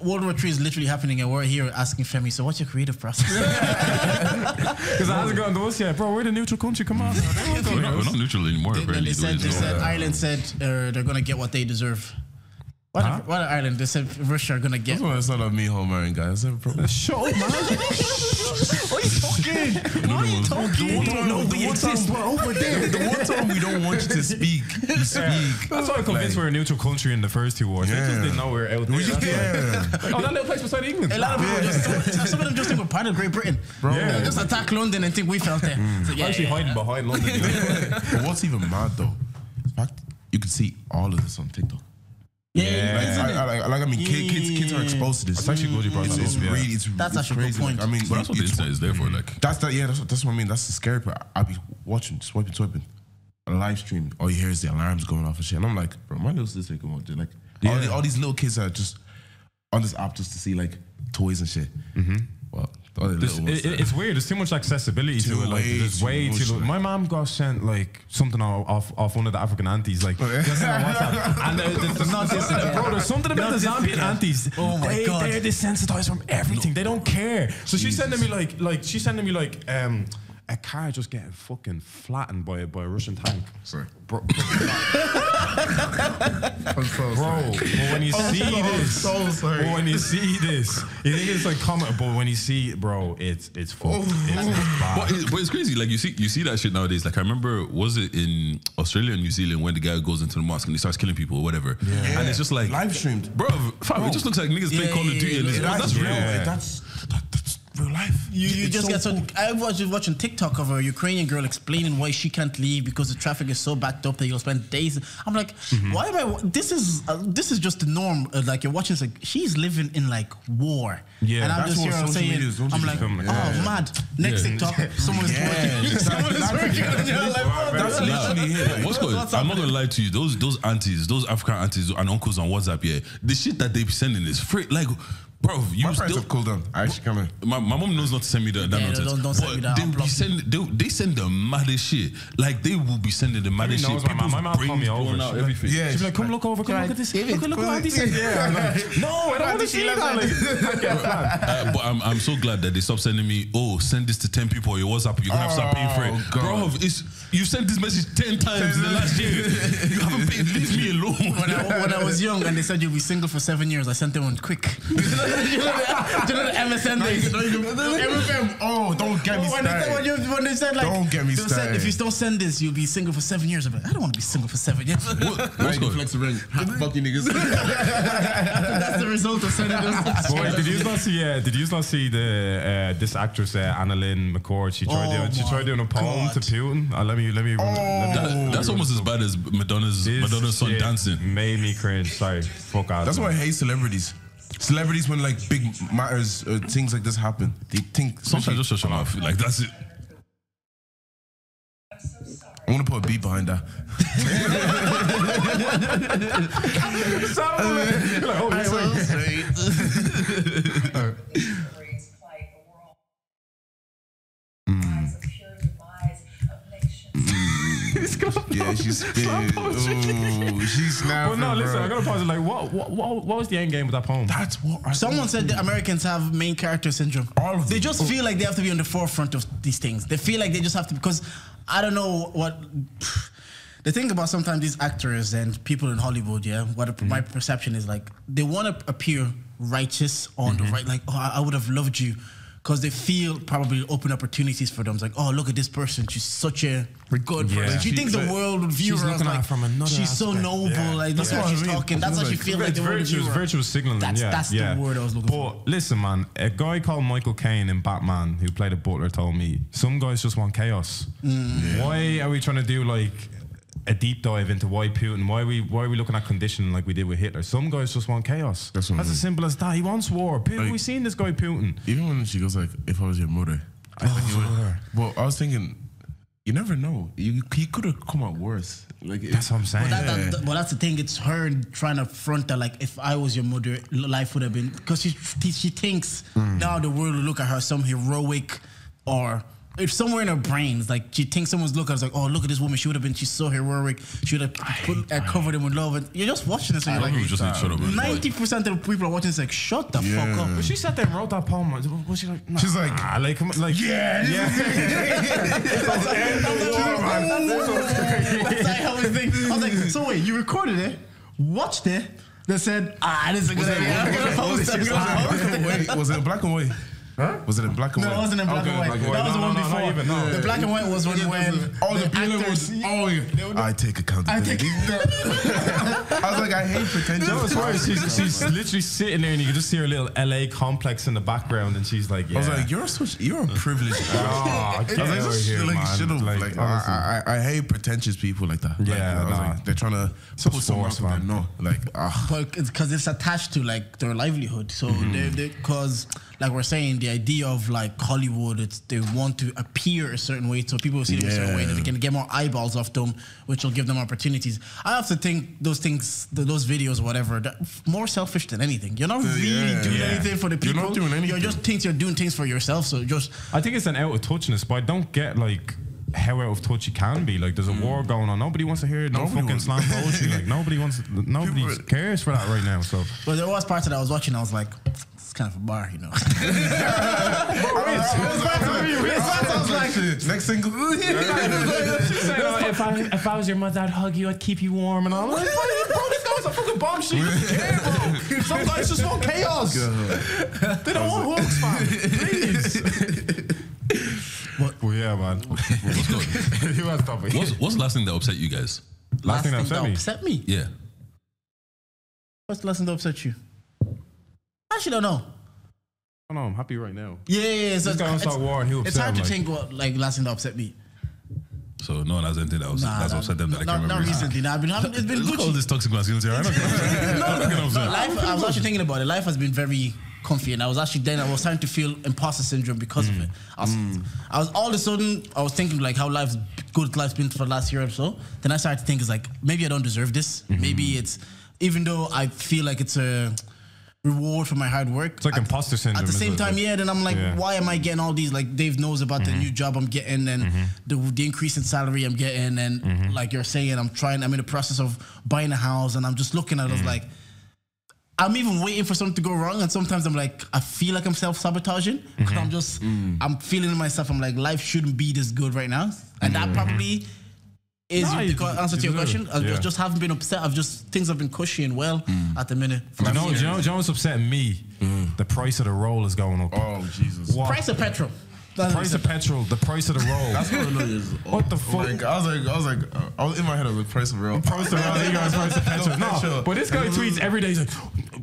World War Three is literally happening and we're here asking Femi, so what's your creative process? (laughs) Because I hasn't gotten to us yet, bro. We're the neutral country. Come on. We're not, we're not neutral anymore. And Apparently, they said, they said. Ireland said uh, they're gonna get what they deserve. What, Huh? what Ireland? They said Russia are gonna get. That's why it's not on me, Homer and guys. That's a problem. (laughs) Shut up, man. (laughs) What are you talking? What are you talking? No, we exist. We're over there. the one time we don't want you to (laughs) speak, you speak. That's why I'm convinced we're a neutral country in the first two wars. They just Yeah. didn't know we were out there. We just, That's why. yeah. Oh, that little place beside England. A lot of people just some of them just think we're part of Great Britain. Bro. They just attack London and think we felt there. Hmm. So, yeah, actually yeah, hiding yeah. behind London. But what's even mad though, the fact you can see all of this on TikTok. Yeah, yeah, Yeah. Like. I, I, like, like, I mean, kid, kids, kids are exposed to this. It's actually good you brought It's, that it's up, yeah. really, it's, That's it's actually a good crazy. point. Like, I mean, But that's what the it's- internet is there for. Like, That's that. Yeah, that's what, that's what I mean. That's the scary part. I'll be watching, swiping, swiping, a live stream. All you hear is the alarms going off and shit. And I'm like, bro, my little sister come out there. Like, all, the, all these little kids are just on this app just to see like toys and shit. Mm-hmm. Well, all the There's- it, it- it's weird. There's too much accessibility Too to it. Like, there's too way much, too. like- My mom got sent like something off off, one of the African aunties. Like, WhatsApp. (laughs) and there- there's, there's not this, bro. There's something about the Zambian aunties. Oh my they, God. They're desensitized from everything. They don't care. So she's sending me like like she's sending me like um. A car just getting fucking flattened by, by a Russian tank. Sorry. Bro, bro, (laughs) but when you (laughs) see this, so sorry. but when you see this, you think it's like comment, but when you see it, bro, it's it's oh. fucked. It's, it's (laughs) bad. but, it, but it's crazy. Like you see, you see that shit nowadays. Like I remember, was it in Australia and New Zealand when the guy goes into the mosque and he starts killing people or whatever, Yeah. and it's just like live streamed. bro. Fam, it just looks like niggas play Yeah, Call of Duty and yeah, this, yeah, that's real. real. Yeah. That's that, that's real life. You, you just so get so. cool. I was just watching TikTok of a Ukrainian girl explaining why she can't leave because the traffic is so backed up that you'll spend days. I'm like, Mm-hmm. why am I? This is uh, this is just the norm. Uh, like you're watching, it's like she's living in like war. Yeah, and I'm that's just what here. I'm saying, I'm like, oh Yeah. mad. Next Yeah. TikTok, (laughs) someone is working. exactly. Someone is That's working. (laughs) like, what That's literally it. (laughs) What's going? What's I'm not gonna lie to you. Those those aunties, those African aunties and uncles on WhatsApp, yeah, the shit that they be sending is free. Like, bro, you My parents still. have cooled down. I actually kind of. My, my mom knows not to send me that, that Yeah, nonsense. don't- don't send me that. They, I'll be send, they, they send the maddest shit. Like they will be sending the maddest shit. knows my mom. My mom called me over. out, She's like, everything. Yeah, She'd be like, come look over, come look at this. David, Look, look pull what it. Yeah. (laughs) No, I don't want to see that. Like, I get that. Uh, but I'm, I'm so glad that they stopped sending me. Oh, send this to ten people or your WhatsApp. You're gonna have to start paying for it, Oh, bro. It's you sent this message ten times in the last year. You haven't paid. Leave me alone. When I, when I was young and they said you'll be single for seven years, I sent them one quick. (laughs) Do you know the, you know the MSN days? MFM. Oh, don't get me when, they said, when, started. you, when they said like, Don't get me they'll started. if you don't send this, you'll be single for seven years. I'm like, I don't want to be single for seven years. What's going? Flex the ring. Fuck you niggas. (laughs) That's the result of sending this. Boy, did you not see? Uh, did you not see the uh, this actress uh, AnnaLynne McCord? She tried Oh doing she tried doing a poem to God. Putin. Uh, let me let me. let me That- that's almost as bad as Madonna's This Madonna's son shit dancing. Made me cringe. Sorry, fuck out. That's why I hate celebrities. Celebrities, when like big matters, uh, things like this happen, they think. Sometimes just shut off. Like that's it. I want to put a beat behind that. (laughs) (laughs) (laughs) nations. (laughs) Yeah, she's spit. Ooh, she's snapping. Well, no, listen. bro. I gotta pause it. Like, what, what, what, what was the end game with that poem? That's what I Someone said that Americans have main character syndrome. All of They them. just oh. feel like they have to be on the forefront of these things. They feel like they just have to because I don't know what. The thing about sometimes these actors and people in Hollywood, yeah, what mm-hmm. my perception is like, they want to appear righteous on the mm-hmm. right, like, oh, I I would have loved you, because they feel probably open opportunities for them. It's like, oh, look at this person, she's such a good Yeah. person. She, She- thinks the world would view her as like, from another she's so noble, Yeah. like That's that's what I she's mean. talking. That's how she feels like the virtuous, virtuous signaling. That's- yeah, that's the word I was looking but for. listen, man, a guy called Michael Caine in Batman who played a butler told me some guys just want chaos. Mm. Why are we trying to do like a deep dive into why Putin? Why are we why are we looking at conditioning like we did with Hitler? Some guys just want chaos. That's what I as simple as that. He wants war. Putin, Like- we've seen this guy Putin. Even when she goes like, "If I was your mother," I think you would. Oh, well, I was thinking, you never know. You he could have come out worse. Like That's what I'm saying. That, that, that- well, that's the thing. It's her trying to front that, like, if I was your mother, life would have been. Because she, she thinks mm. now the world will look at her some heroic or. If somewhere in her brain, it's like she thinks someone's looking at her, it's like, oh, look at this woman. She would have been, she's so heroic. She would have put, uh, covered him with love. And you're just watching this and you're like like, just need to shut up. 90% of the people are watching this, like, shut the Yeah. fuck up. But she sat there and wrote that poem. Was she like? Nah, She's like, I like, come on, like, yeah, (laughs) That's how I think. I was like, so wait, you recorded it, watched it, then said, ah, this is a good idea. I'm gonna post it. I'm gonna post it. Wait, was it black and white? (laughs) Huh? Was it in black and No, white? No, it wasn't in black Okay, and white. black That white. was the one no, no, before. not even, no. The black and white was when when Oh, the feeling actors- was. Oh, yeah. I take accountability. I take (laughs) I was like, I hate pretentious. No, it's worse. She's, she's literally sitting there, and you can just see her little LA complex in the background, and she's like, "Yeah." I was like, you're such, you're a privileged. (laughs) "Oh, I get was like, over this here, shit, like, man." shit of, Like, like. I, I, I hate pretentious people like that. Like, Yeah, I was nah. like, they're trying to So put someone forced, else man. No, like, ah, because it's attached to like their livelihood. So Mm-hmm. they because like we're saying, the idea of like Hollywood, it's they want to appear a certain way, so people will see them a certain way, that they can get more eyeballs off them, which will give them opportunities. I have to think those things, th- those videos, whatever, they're f- more selfish than anything. You're not uh, really yeah. doing Yeah. anything for the people. You're not doing anything. You're just thinks you're doing things for yourself. So just I think it's an out of touchness, but I don't get like how out of touch you can be. Like, there's a mm. war going on. Nobody wants to hear no Nobody fucking wants- slam (laughs) poetry. like, nobody wants. Nobody cares for that right now. So, But there was parts that I was watching. I was like, it's kind of a bar, you know. next single. (laughs) if I if I was your mother, I'd hug you. I'd keep you warm and all. Like, bro, this guy's a fucking bomb sheet. bro. (laughs) Some guys just want chaos. They don't want hooks, man. Please. (laughs) What? Well, yeah, man. What's good? you have topic. What's, what's the last thing that upset you guys? Last thing that upset me. upset me. Yeah. What's the last thing that upset you? I actually don't know. Oh no, I'm happy right now. Yeah, yeah, yeah. So This guy it's, wants to start war and he'll it's upset hard to him, like- think what like last thing that upset me. So no one has anything that was Nah, that's nah, upset them that I not, can't not remember. recently. Nah, I've been having, it's been Look at all Gucci. this toxic masculinity. (laughs) I'm not gonna- I'm not gonna upset. Life, I was actually thinking about it. Life has been very comfy, and I was actually then I was starting to feel imposter syndrome because of it. Mm. I was, mm. I was all of a sudden I was thinking like how life's good life's been for the last year or so. Then I started to think it's like maybe I don't deserve this. Mm-hmm. Maybe it's even though I feel like it's a reward for my hard work. It's like at- imposter syndrome, At the same it? time, yeah. Then I'm like, Yeah. why am I getting all these? Like Dave knows about the mm-hmm. new job I'm getting and mm-hmm. the, the increase in salary I'm getting, and mm-hmm. like you're saying, I'm trying. I'm in the process of buying a house, and I'm just looking at it like. I'm even waiting for something to go wrong, and sometimes I'm like, I feel like I'm self sabotaging because I'm just, mm. I'm feeling myself. I'm like, life shouldn't be this good right now, and that probably is Nah, the you- co- answer to your question. I Yeah. just, just haven't been upset. I've just things have been cushy and well at the minute. Do you know, do you know, do you know what's upsetting me? The price of the roll is going up. Oh Jesus. What? Price of petrol. That's price of petrol, the price of the roll. That's what I know is. (laughs) What the fuck? Like, I was like, I was like, uh, I was in my head. I was like, price of roll. Price of roll, you guys price of petrol. (laughs) No, petrol. but this guy tweets every day. He's like,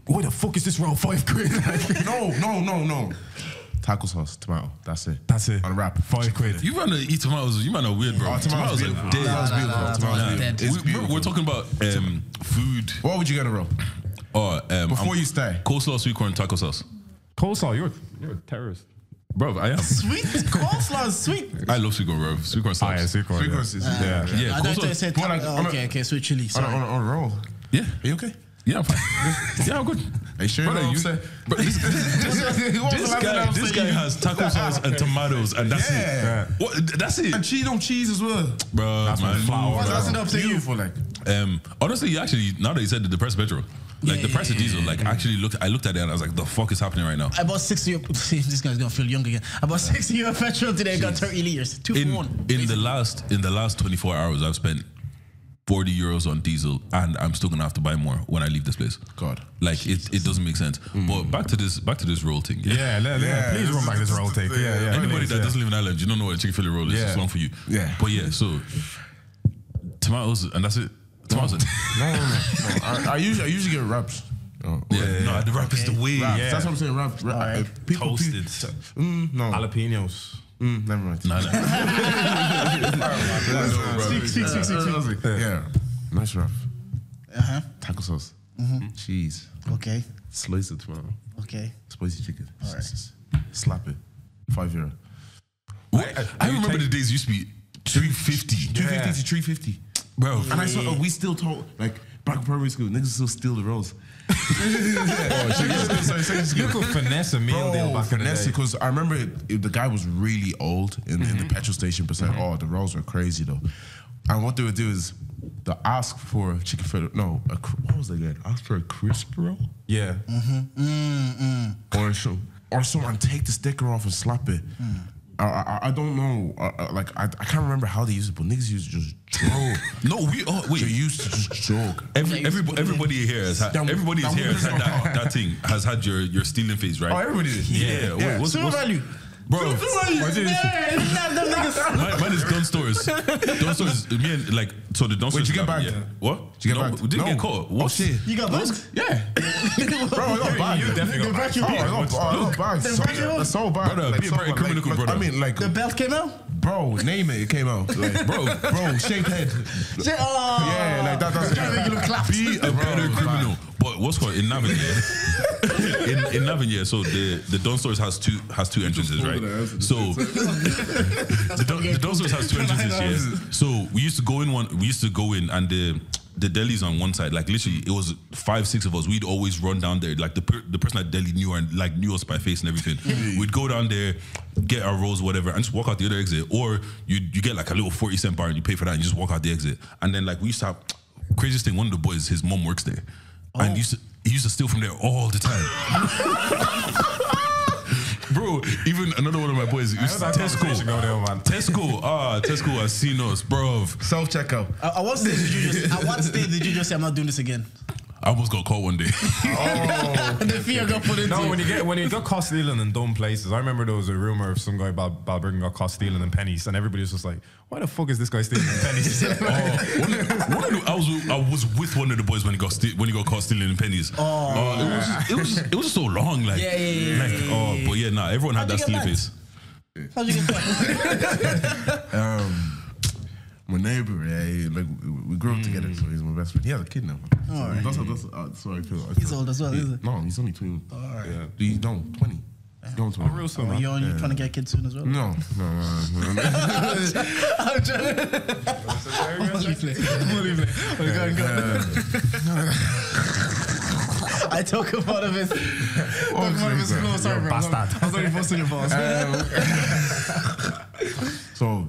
where the fuck is this roll five quid?" (laughs) no, no, no, no. Taco sauce, tomato. That's it. That's it. On wrap. Five quid. You man to eat tomatoes. You man are weird, bro. Oh, tomatoes are beautiful. dead. Tomatoes beautiful. nah, Tomatoes tomatoes dead. It's We- we're, beautiful. we're talking about um, food. What would you get a roll? Oh, um, Before I'm- you start. coleslaw, sweet corn, taco sauce. Coleslaw, you're you're a terrorist. Bro, I am. Sweet coleslaw is sweet. (laughs) I love sweet corn, bro. Sweet corn Ah, yeah, sauce. sweet corn. Three yeah. courses. Yeah. Yeah, I thought you coleslaw. said Well, like, oh, on a- okay, okay, sweet chili. On a, Sorry. on, a, on a roll. Yeah, Are you okay? Yeah, I'm fine. (laughs) yeah, I'm good. Are you sure Brother, you're you- not upset? Bro, this, (laughs) this guy, this guy has taco (laughs) sauce and tomatoes, and that's Yeah. it. What? That's it, And cheese on cheese as well. bro. That's man. my flour. What's bro. that up to you? Beautiful, like. Um, honestly, actually, now that you said the depressed petrol, like Yeah, the price yeah, of diesel, like actually looked, I looked at it and I was like, the fuck is happening right now? I bought 60 of, see, this guy's gonna feel young again. I bought 60 of petrol today, I got 30 liters. Two In for one. in the last in the last 24 hours, I've spent 40 euros on diesel, and I'm still gonna have to buy more when I leave this place. God. like it, it doesn't make sense. But back to this back to this roll thing. Yeah, yeah, yeah. Please run back this roll take. Yeah, yeah. Anybody that yeah. doesn't live in Ireland, you don't know what a chicken fillet roll is. Yeah. It's long for you. Yeah. But yeah, so tomatoes and that's it. Tomatoes. and- No, no, no. no. I, I usually I usually get wraps. Oh, yeah, no, the wrap is the way. Wraps. Yeah. That's what I'm saying. Wraps. Wrap. Alright. Uh, people, Toasted. people- mm, no. Jalapenos. Mm, never mind. Nah, nah. Speak, speak, speak, speak, Yeah. Nice wrap. Uh-huh. Taco sauce. Mhm. Cheese. Okay, Slice of tomato. okay. Spicy chicken. Alright. Slap it. Five euro. I, I remember the days used to be 350. 250 to 350. Bro, And I saw, uh, we still talk, like, back in primary school, niggas still steal the rolls. Oh, school. You could finesse a meal deal back in finesse because I remember it, it- the guy was really old in, in the petrol station, but said, "Oh, the rolls were crazy though." And what they would do is they ask for a chicken fillet. No, a, what was they again? Ask for a crisp roll Yeah. Mm-hmm. or some, or someone take the sticker off and slap it. I, I, I don't know. Uh, uh, like I, I can't remember how they used it, but niggas used to just joke. no, we oh they wait. used to just joke. Every, every, everybody here has had, That- everybody here has had that, that thing has had your your stealing phase, right? Oh, everybody did. Yeah, Yeah. What- what's, Super what's, value. Bro? Niggas. (laughs) Mine, mine is Dunnes Stores. Dunnes Stores. Me and like so the Dunnes Stores. you get bagged? Yeah. What? Did you get no, bagged? We didn't No. get caught. Oh, What shit. You got bugs? Yeah. (laughs) Bro, I got bagged. You definitely got back. Oh, I got, oh, I got bagged. So, back that's so bad. Brother, be a so very bad. criminal, like, brother. I mean, like, The belt came out? bro, name it. It came out. Like, (laughs) Bro. bro, shaped head. Oh. Yeah, like that. That's Trying to make you look clapped. Be a better criminal. But what's called in Navan, yeah? (laughs) in in Navan, yeah. So the the Dunnes Stores has two has two entrances, right? So the Don, (laughs) the Dunnes Stores has two entrances, yeah. So we used to go in one. We used to go in and the. The deli's on one side, like literally, it was five, six of us. We'd always run down there, like the per, the person at deli knew and like knew us by face and everything. (laughs) We'd go down there, get our rolls, whatever, and just walk out the other exit. Or you you get like a little forty cent bar and you pay for that and you just walk out the exit. And then like we used to have craziest thing. One of the boys, his mom works there, and he used to he used to steal from there all the time. (laughs) Bro, even another one of my boys, used to that there, Tesco. Tesco, ah, Tesco has seen us, bro. Self checkout. At at what stage did you just? At what stage did you just say I'm not doing this again? I almost got caught one day. (laughs) the fear got put into No, when you get when you got caught stealing in dumb places, I remember there was a rumor of some guy Bal- Balbriggan got caught stealing in Penneys, and everybody was just like, "Why the fuck is this guy stealing in Penneys?" (laughs) Oh, one of- one of the- I was I was with one of the boys when he got when he got caught stealing in Penneys. Oh, it was it was it was so long. Like, Yeah, yeah, yeah, like oh, but yeah, nah. Everyone had How'd that you stealing face. How'd you get that? (laughs) Um, my neighbor, yeah, he, like we, we grew up together, so he's my best friend. He has a kid now. So Alright. That's, that's, uh, that's how I feel. I He's feel- old as well, he- is he? No, he's only 20. Yeah, he's no 20. He's going 20. Real soon, Oh, man. you're only trying to get kids soon as well. No, no, no, no, no. (laughs) I'm trying Molly play. Molly play. Oh, go on, go on. (laughs) I took him out of his. Took him out of his sorry. Sorry, bro. Bastard. I was only busting your balls. (laughs) So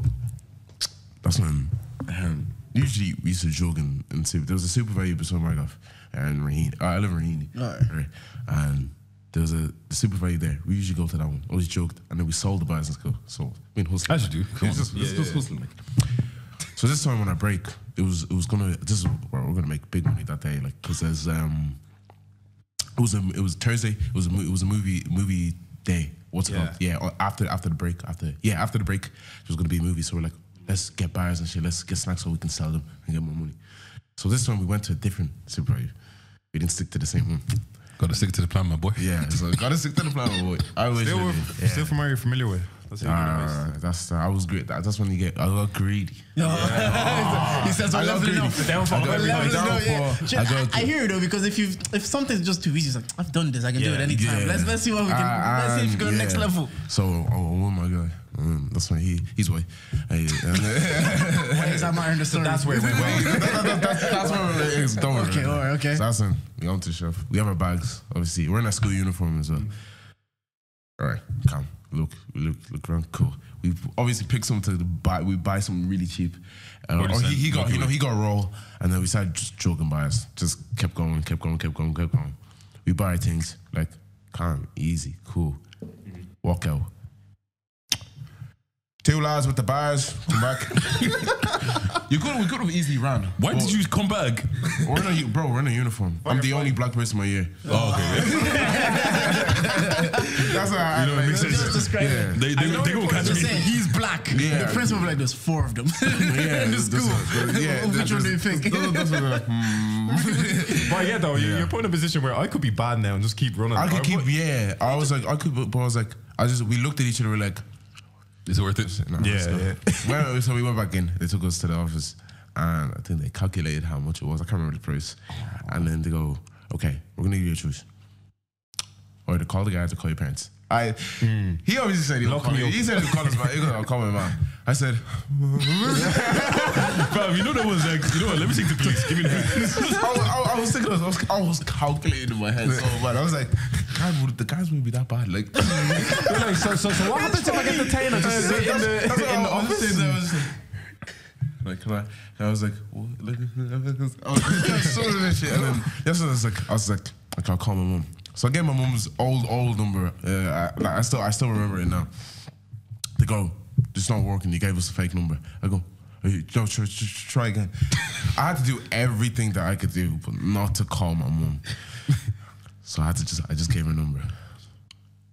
that's when um, usually we used to jog and, and super. There was a SuperValu between my golf and Raheen. Uh, I live in Raheen. Alright. Right. And there was a the SuperValu there. We usually go to that one. Always joked, and then we sold the bars and go. So we hustling. As you do. Come It's on. just, it's just hustling. Like. So this time when I break, it was it was gonna. This is where we're gonna make big money that day. Like because there's um. It was a it was Thursday. It was a it was a movie movie day. What's it Yeah. called? Yeah, after after the break. After yeah, after the break, it was gonna be a movie. So we're like, let's get bars and shit. Let's get snacks so we can sell them and get more money. So this time we went to a different super. We didn't stick to the same mm. one. Got to stick to the plan, my boy. Yeah, so gotta stick to the plan, my boy. I wish. Still, I. Yeah. still from where you're familiar with. That's how you do the best. Uh, that's uh, I was great. That, that's when you get I got greedy. (laughs) he says we're I got leveling greedy. up. The downfall I got of We're everybody. leveling up, yeah. downfall. Shit, I I, got I hear it though because if you if something's just too easy, it's like I've done this, I can do it Yeah, anytime. yeah. Let's let's see what we can. Uh, let's see if we go to the and, next level. So, oh, oh my god, um, that's why he he's white. Hey, (laughs) (laughs) and, Why is that matter in the? That's where it went well. that's, that's what it is. Don't worry. Okay, alright, okay. So that's when we on to the chef. We have our bags. Obviously, we're in our school uniform as well. All right, come. Look, look, look around. Cool. We obviously picked something to buy. We buy something really cheap. What or he, he got, you know, he got a roll, and then we started just joking by us. Just kept going, kept going, kept going, kept going. We buy things like calm, easy, cool. Walk out. Two lads with the bars. Come back. (laughs) you could we could have easily ran. Why But did you come back? We're in a u- bro. We're in a uniform. I'm the only black person in my year. Oh, okay. (laughs) That's how I, You know, it makes sense. Just describe Yeah. it. They they, I know they you're gonna catch just me. saying he's black. Yeah. The principal be like, there's four of them Yeah, (laughs) in the this- school. this- yeah, Which one do you think? this- this- this- like, hmm. But yeah, though, you- Yeah. you're put in a position where I could be bad now and just keep running. I could keep. Yeah, I was like, I could, but I was like, I just. We looked at each other. We're like, Is it worth it? let's yeah. (laughs) Well, so we went back in. They took us to the office, and I think they calculated how much it was. I can't remember the price. And then they go, "Okay, we're gonna give you a choice, or to call the guys or call your parents." I. He obviously said he'll Lock me me. He said he'll call his man. He goes, "I'll call my mom." I said, (laughs) Fam, you know that was like, you know what? Let me take the police. Give me the (laughs) police. I, was, I, I was thinking, I was, I was calculating in my head so bad. I was like, God, would, the guys wouldn't be that bad. Like, (laughs) like, so, so, so what happens if I get detained? I just sit in the, in the was office? I was like, can I? And I was like, what? Like, I was oh, so that shit. And then yesterday, I was like, I was like, I can't call my mom. So I gave my mom's old old number. Uh, I, like, I still I still remember it now. They go, it's not working. You gave us a fake number. I go. "Hey, Joe, try, try, try again. (laughs) I had to do everything that I could do, but not to call my mom. So I had to just, I just gave her a number,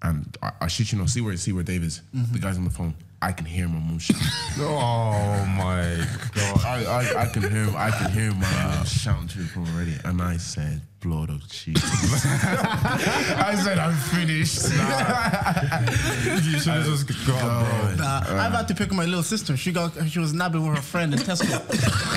and I, I shit you know, see where, see where Dave is. The guy's on the phone. I can hear my mom shouting. (laughs) Oh my god. I, I, I can hear I can hear my mom shouting to the phone already, and I said, "Blood of Jesus." (laughs) I said, "I'm finished." (laughs) You should have just gone, bro. Nah, I've had to pick up my little sister. She got she was nabbing with her friend in Tesco,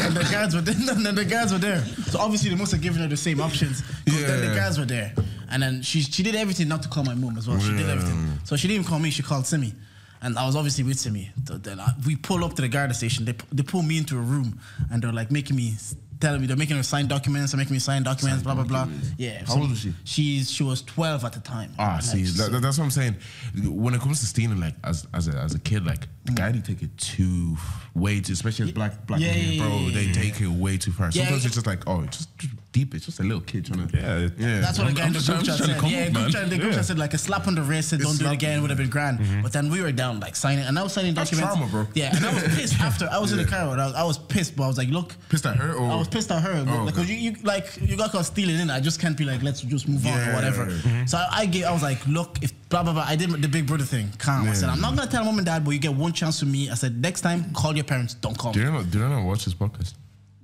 and the guards were there. And then the guards were there. So obviously they must have given her the same options. 'cause Then the guys were there, and then she she did everything not to call my mom as well. She did everything. So she didn't even call me. She called Simi. And I was obviously with. So I, we pull up to the guard station. They, they pull me into a room and they're like making me, telling me, they're making her sign documents, they're making me sign documents, blah, blah, blah. Yeah. How old was she? She's, she was 12 at the time. Ah, Like, see, so- that, that's what I'm saying. When it comes to stealing, like as as a, as a kid, like the guy they take it too way too, especially as black black Yeah, men, yeah, bro. yeah, they take it way too far. Sometimes it's just like, oh, just, just deep. It's just a little kid trying to. Yeah, yeah. That's what I'm- a guy I'm in the group chat said. Yeah, up, group chat, the group Yeah. chat said like a slap on the wrist said don't do it again would have been grand. Mm-hmm. But then we were down like signing, and I was signing That's documents. trauma, bro. Yeah, and I was pissed (laughs) after. I was in the car, and I was, I was pissed, but I was like, look. Pissed at her or I was pissed at her Oh, because okay. you, you like you got caught stealing in. I just can't be like let's just move on or Yeah. whatever. So I, I gave I was like look if blah blah blah. I did the big brother thing. Calm. I said I'm not gonna tell mom and dad, but you get one chance from me. I said next time call your parents. Don't call Do you not? Do you not watch this podcast?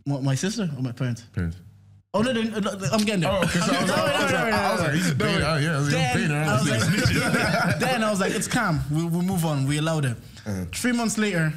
My, my sister or my parents? Parents. Oh no, no, no, no, I'm getting there. Oh, okay. So I was, No, no, I was, no, no, no, I was like, he's a no, bait. Oh, yeah, I was Then bait. I was like, (laughs) (laughs) then I was like, it's calm. We we move on. We allowed it. Uh-huh. Three months later,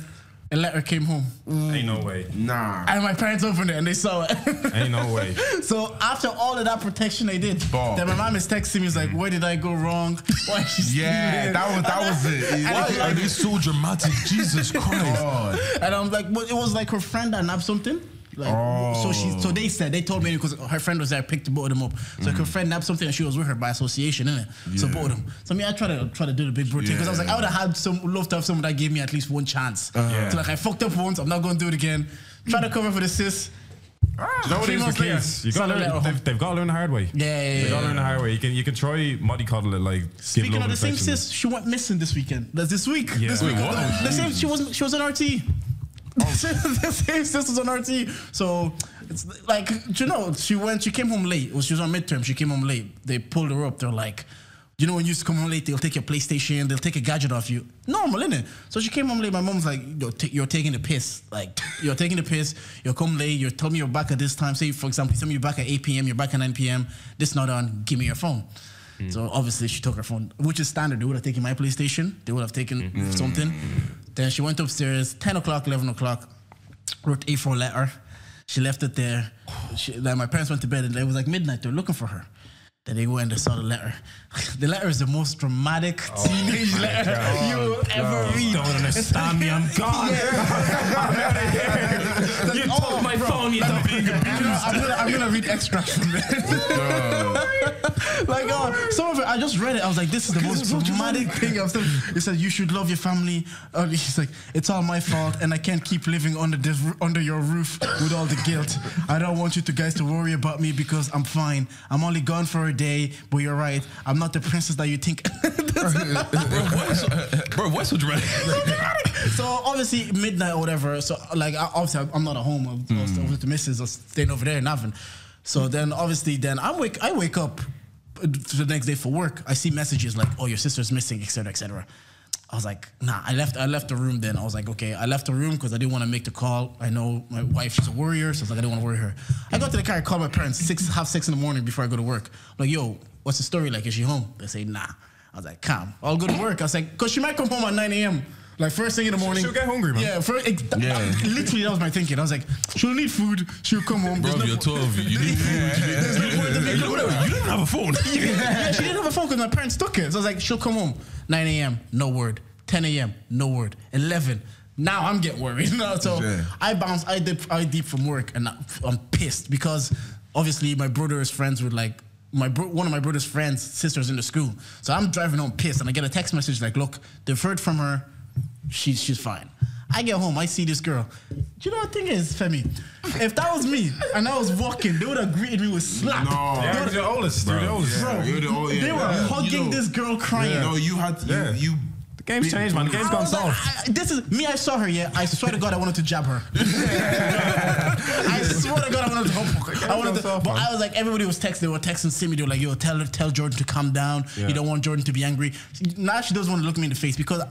a letter came home, Ain't no way. Nah. and my parents opened it and they saw it. (laughs) Ain't no way. so after all of that protection they did, Ball. then my mom is texting me, is like, where did I go wrong? Why is she Yeah, that was that was it. And Why I- are they so dramatic? Jesus Christ. God. And I'm like, but it was like her friend that nabbed something. Like, so she, so oh. they said they told me because her friend was there, picked both of them up. So like her mm. friend nabbed something, and she was with her by association, innit? So both of them. So me, I try to try to do the big bro thing because I was like, I would have had some love to have someone that gave me at least one chance. Yeah. So like, I fucked up once, I'm not going to do it again. Try to cover for the sis. Know what Three the months later, case? You got send a letter to home. they've, they've got to learn the hard way. Yeah, yeah, They yeah. got to learn the hard way. You can you can try mollycoddle it like Speaking of the same sis, she went missing this weekend. That's this week. Yeah. This week. What? The same. She wasn't. She was on RT. The same sis was on RT. So it's like you know she went. She came home late. Well, she was on midterm. She came home late. They pulled her up. They're like. You know when you used to come home late, they'll take your PlayStation, they'll take a gadget off you. Normal, innit? So she came home late. My mom's like, you're, you're taking the piss. Like, (laughs) you're taking the piss. You'll come late. You're telling me you're back at this time. Say, for example, you tell me you're back at 8 p.m., you're back at 9 p.m. This not on. Give me your phone. Mm. So obviously she took her phone, which is standard. They would have taken my PlayStation. They would have taken mm-hmm. something. Then she went upstairs, 10 o'clock, 11 o'clock, wrote A4 letter. She left it there. She, like my parents went to bed and it was like midnight. They're looking for her. Then they go and they saw the letter. (laughs) The letter is the most dramatic (laughs) teenage letter (laughs) you will ever read. Don't understand me. I'm gone. you took my phone. You don't being I'm gonna, I'm gonna read extracts from it. like, oh, some of it, I just read it. I was like, this is the most dramatic thing I've. It said, you should love your family. Uh, he's like, it's all my fault, and I can't keep living under this under your roof with all the guilt. I don't want you to guys to worry about me because I'm fine. I'm only gone for a day, but you're right. I'm not the princess that you think. (laughs) Bro, why so, bro, why (laughs) so dramatic? so obviously midnight or whatever. So like I- obviously I'm not at home. I was, I was with the missus. or staying over there and nothing. So then obviously then I wake I wake up the next day for work. I see messages like oh your sister's missing etc etc. I was like nah. I left I left the room then. I was like okay I left the room because I didn't want to make the call. I know my wife she's a warrior so I was like I didn't want to worry her. I got to the car. I called my parents six half six in the morning before I go to work. I'm like yo what's the story like? Is she home? They say nah. I was like calm. I'll go to work. I was like cause she might come home at 9 a.m. Like first thing in the morning. she'll get hungry, man. Yeah, first, ex- Yeah. literally that was my thinking. I was like, she'll need food. She'll come home. Bro, There's no you're 12. You need food. You need- You don't you don't have a phone. (laughs) yeah, she didn't have a phone because my parents took it. So I was like, she'll come home. 9 a.m. No word. 10 a.m. No word. 11. Now I'm getting worried. (laughs) No, so Yeah. I bounced. I dip. I deep from work, and I- I'm pissed because obviously my brother is friends with like my bro- one of my brother's friends' sisters in the school. So I'm driving home pissed, and I get a text message like, "Look, they've heard from her. She's she's fine." I get home, I see this girl. Do you know what the thing is, Femi? If that was me and I was walking, they would have greeted me with slap. No. Yeah, because you're the oldest. You're the oldest. Yeah, you're the old- yeah, They were yeah. hugging You know- this girl crying. No, you had to, Yeah. you, you The game's changed, man. The game's gone was like. I- this is me. I saw her. Yeah, I swear to God, I wanted to jab her. (laughs) I swear to God, I wanted to. I wanted to. soft, But man. I was like, everybody was texting. They were texting Simi. They were like, "Yo, tell her, tell Jordan to calm down. Yeah. You don't want Jordan to be angry." Now she doesn't want to look me in the face because.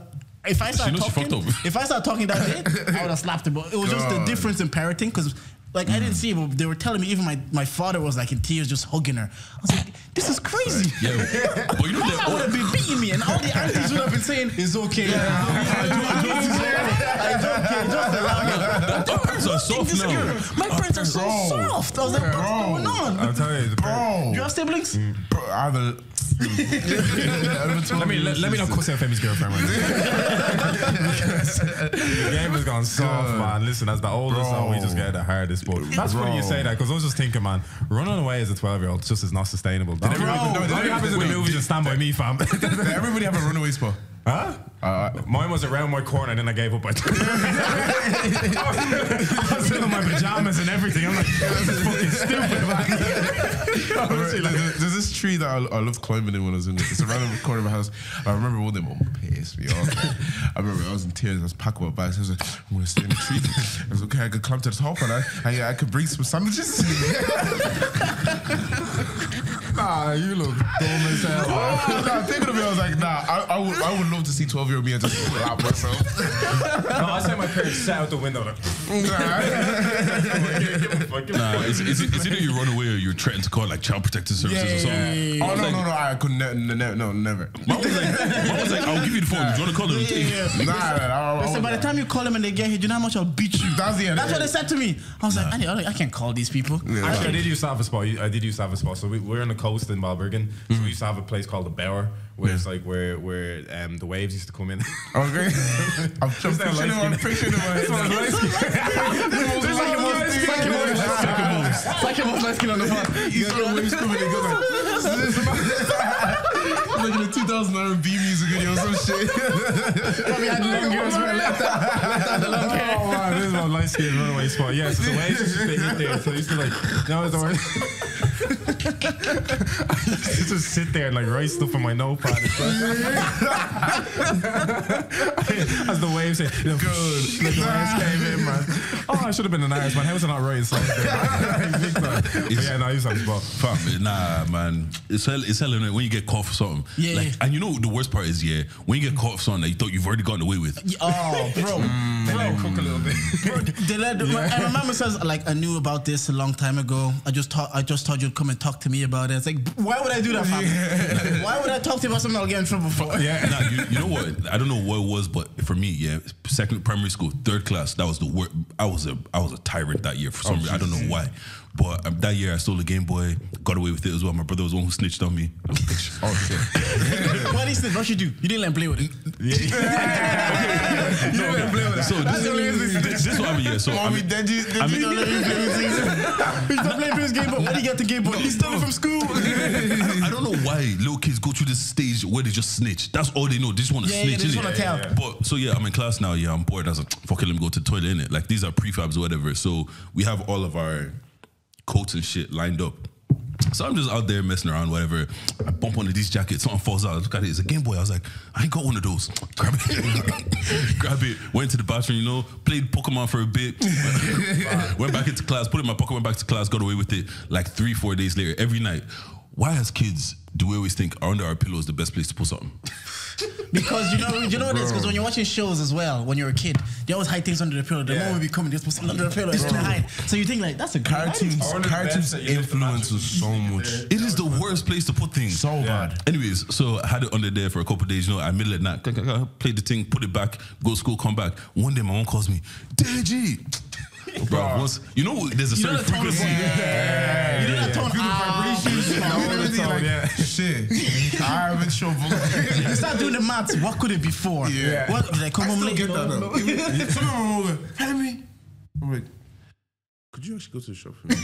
If I start talking, if I start talking that day, I would have slapped him. But it was just the God. difference in parenting because, like, I didn't mm. see it, but they were telling me even my, my father was like in tears, just hugging her. I was like, this is crazy. Yeah. (laughs) But you know Mama would have been beating me, and all the (laughs) aunties would have been saying, "It's okay." I do, I do, it's okay. It's okay. Just allow me. Our parents are (laughs) soft now. My parents are so soft. I was like, what's going on? I'll tell you, Bro. you you have siblings? Mm, bro, I have a. Let me let, let me not cuss out Femi's girlfriend right now. the game has gone soft, man. Listen, as the oldest, Bro. oh, we just get the hardest. But that's funny you say that because I was just thinking, man, running away as a 12 year old just is not sustainable. That everybody- only- no, did only happens in the movies and Stand By Me, fam. Did (laughs) everybody have a runaway spot? Huh? Uh, mine was around my corner, and then I gave up. (laughs) I was still in my pajamas and everything. I'm like, this is fucking stupid. (laughs) There's, there's this tree that I, I loved climbing in when I was in it. It's around the corner of my house. I remember one day, mom pissed me off. I remember I was in tears. I was packing my bags. I was like, I'm going to stay in the tree. (laughs) I was okay. I could climb to the top and I, I, I could bring some sandwiches. Nah, you look dumb as hell. (laughs) oh, nah, thinking of it, I was like, nah, I, I, would, I would love to see 12 year old me and just slap myself. No, I saw my parents sat out the window. Like, Nah, (laughs) it's, it's, it's either you run away or you're threatened to call like child protective services or something. Oh, no, no, no. I could ne- ne- ne- no, never. Mom was like, Mom was like, I'll give you the phone. Do you want to call them? Nah, nah, nah, I, They said by the time you call them and they get here, do you know how much I'll beat you? That's the end. That's what they said to me. I was like, I, I, I can't call these people. Actually, I did used to have a spot. I did used to have a spot. So we, we're on the coast in Balbriggan. So we used to have a place called the Bower, where it's like where where um, the waves used to come in. (laughs) Okay. I'm Just just that picturing light I'm skin. picturing This one's light skin. There's like a most It's like a light skin on the phone. You saw the waves coming and going like in a 2000 R&B music video or some shit. Probably had long hairs when I left out, left out the long hair. Oh wow, this is my light skin runaway spot. Yeah, so the waves used to hit there. So I used to like, no, it's alright. I used to just sit there and like write stuff on my notepad and. As the waves hit, you know, good. (laughs) Like the waves came in, man. Oh, I should have been an Irishman. How was I not writing songs (laughs) there? Big time. But yeah, no, I used to have a spot. Fam, nah, man. It's hell, it's hell when you get caught for something. Yeah, Like, yeah. and you know the worst part is, yeah, when you get caught for something that you thought you've already gotten away with. Oh, bro. (laughs) Mm. They let it cook a little bit. Bro, they let, and my mama says like I knew about this a long time ago. I just thought I just thought come and talk to me about it. It's like why would I do that, fam? Why would I talk to you about something I'll get in trouble for? Yeah. nah, you, you know what? I don't know what it was, but for me, yeah, second primary school, third class, that was the worst. I was a I was a tyrant that year for some oh, reason. I don't know why. But um, that year I stole a Game Boy, got away with it as well. My brother was the one who snitched on me. (laughs) oh shit. (laughs) What is this? What should you do? You didn't let him play with it. So this, this, this is what happened. Yeah. So I Mommy, mean, did you, did I you mean- know that (laughs) He's not playing his game boy. What did he get the game boy? He stole it from school. I don't know why little kids go through this stage where they just snitch. That's all they know. They just want to Yeah, yeah, snitch. they just wanna tell. But so yeah, I'm in class now. Yeah, I'm bored. I was like, fuck it, let me go to the toilet. In it, like these are prefabs or whatever. So we have all of our coats and shit lined up. So I'm just out there messing around, whatever. I bump one of these jackets, something falls out. I look at it, it's a Game Boy. I was like, I ain't got one of those. (laughs) Grab it, (laughs) grab it. Went to the bathroom, you know, played Pokemon for a bit. (laughs) went back into class, put it in my pocket, went back to class, got away with it. Like three, four days later, every night. Why, as kids, do we always think under our pillow is the best place to put something? (laughs) Because you know, you know this. Because when you're watching shows as well, when you're a kid, they always hide things under the pillow. The moment we become, they just put something under the pillow. It's to hide. So you think like that's a good Cartoons, I wonder cartoons best that you did for influence us so much. It is the worst place to put things. So bad. Anyways, so I had it under there for a couple of days. You know, I middle at night, played the thing, put it back, go to school, come back. One day, my mom calls me, Deji. (laughs) Bro, once, you know, there's a You know certain the tone of frequency. voice. You know that tone. Ah, Everything like, yeah. shit. I haven't shown (laughs) You start doing the maths. What could it be for? Yeah. What did I come I home still late? get that though. Even- (laughs) Some of them will Henry. I'm like, could you actually go to the shop for me?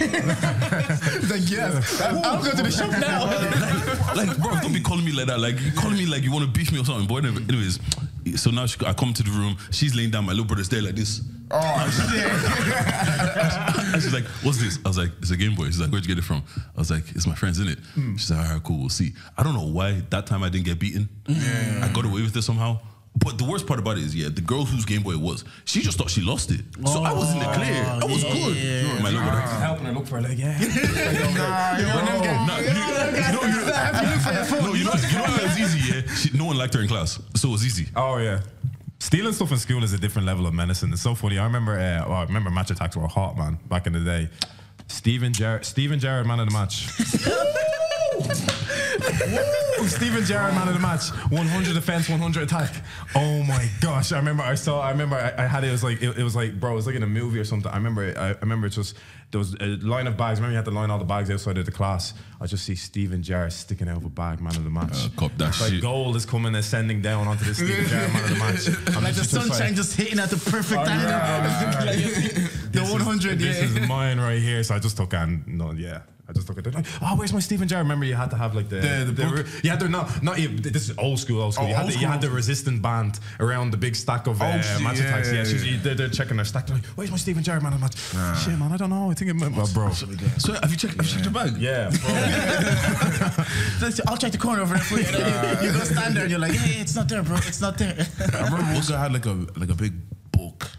Like yes, I'll go to the shop now. (laughs) like, bro, don't be calling me like that. Like, you calling me like you want to beef me or something. But anyways, so now she, I come to the room. She's laying down. My little brother's there like this. oh, shit. And she's like, "What's this?" I was like, "It's a Game Boy." She's like, "Where'd you get it from?" I was like, "It's my friend's in it." Hmm. She's like, "All right, cool. We'll see." I don't know why that time I didn't get beaten. I got away with it somehow. But the worst part about it is, yeah, the girl whose Game Boy it was, she just thought she lost it. So I was in the clear. I was good. My little brother. Helping her look for (laughs) like, yeah. Nah, yo, Nah, you, you know, you, (laughs) no, you know, you know it was easy, yeah? She, no one liked her in class, so it was easy. Oh yeah. Stealing stuff in school is a different level of medicine. It's so funny. I remember, uh, well, I remember Match Attax were hot, man, back in the day. Steven Gerrard, Steven Gerrard, man of the match. (laughs) Woo! Steven Gerrard, man of the match. 100 defense, 100 attack. Oh my gosh! I remember I saw. I remember I, I had it. It was like it, it was like bro. It was like in a movie or something. I remember. It, I, I remember it just there was a line of bags. Remember you had to line all the bags outside of the class. I just see Steven Gerrard sticking out of a bag, man of the match. Uh, cop that It's like gold is coming ascending down onto this Steven Gerrard man of the match. (laughs) I'm Like the just sunshine like, just hitting at the perfect angle. (laughs) Like, the 100, This yeah. is mine right here. So I just took and no, yeah. I just took it. They're like, oh, where's my Steven Gerrard? Remember, you had to have like the The- the book? you had to not not even, this is old school, old school. Oh, you, had old the, you had the resistant band around the big stack of uh, Oh, shit, match yeah, attacks. Yeah, yeah, so yeah. you- they're, they're checking their stack. They're like, where's my Steven Gerrard man of the match? Shit, man, I don't know. I think it might, well, bro. So have you checked, have you checked your bag? Yeah, bro. (laughs) I'll check the corner over there for you. And then you, you go stand there and you're like, yeah, yeah, it's not there, bro. It's not there. I remember one guy had like a like a big book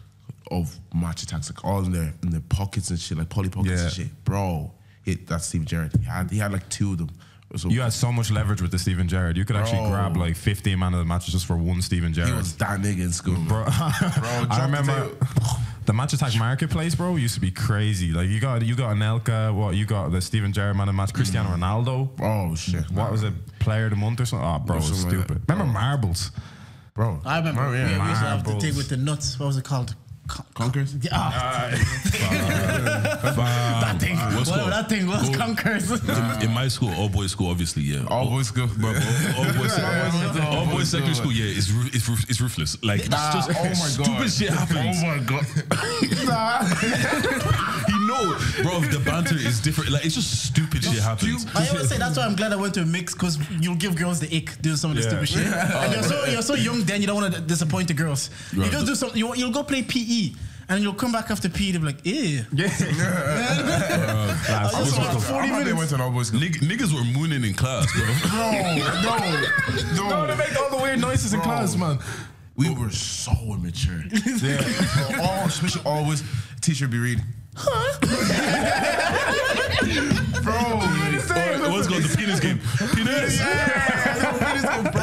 of Match Attax, like all in their in their pockets and shit, like poly pockets Yeah. and shit. Bro, hit that's Steve Gerrard. He had he had like two of them. So You had so much leverage with the Steven Gerrard. You could actually grab like 15 man of the matches just for one Steven he Gerrard. was that nigga in school, bro. (laughs) I remember (sighs) the match attack marketplace, bro, used to be crazy. Like you got you got Anelka, what you got the Steven Gerrard man of the match, Cristiano Ronaldo. Oh shit! What was it? Player of the month or something? Oh, bro, it was Something like stupid. that. Remember marbles? bro? I remember we, yeah. we used to have the Marbles. thing with the nuts. What was it called? Con- Conkers? Yeah, ah, that thing. What's Whatever called? that thing was, conkers. In, in my school, all boys school, obviously, yeah. All boys school. Bro, all, all boys, Yeah. all boys secondary school, yeah, it's it's, it's ruthless. Like it's just oh my stupid God. shit happens. Oh my god! (laughs) You (laughs) know, bro, the banter is different. Like it's just stupid shit happens. I always say that's why I'm glad I went to a mix because you'll give girls the ick doing some of the Yeah. stupid shit. (laughs) Oh, and you're so you're so young then you don't want to disappoint the girls. You Right. just do something. You, you'll go play PE and you'll come back after PE. They'll be like, eh. ew. Lads, (laughs) I just this want was- 40 I they minutes. went to an all boys school. Nig- niggas were mooning in class, bro. (laughs) No, no, No, they make all the weird noises in class, man. We were so immature. Yeah. All, especially always, teacher be reading. Bro, Or what's called the penis game? Penis. bro.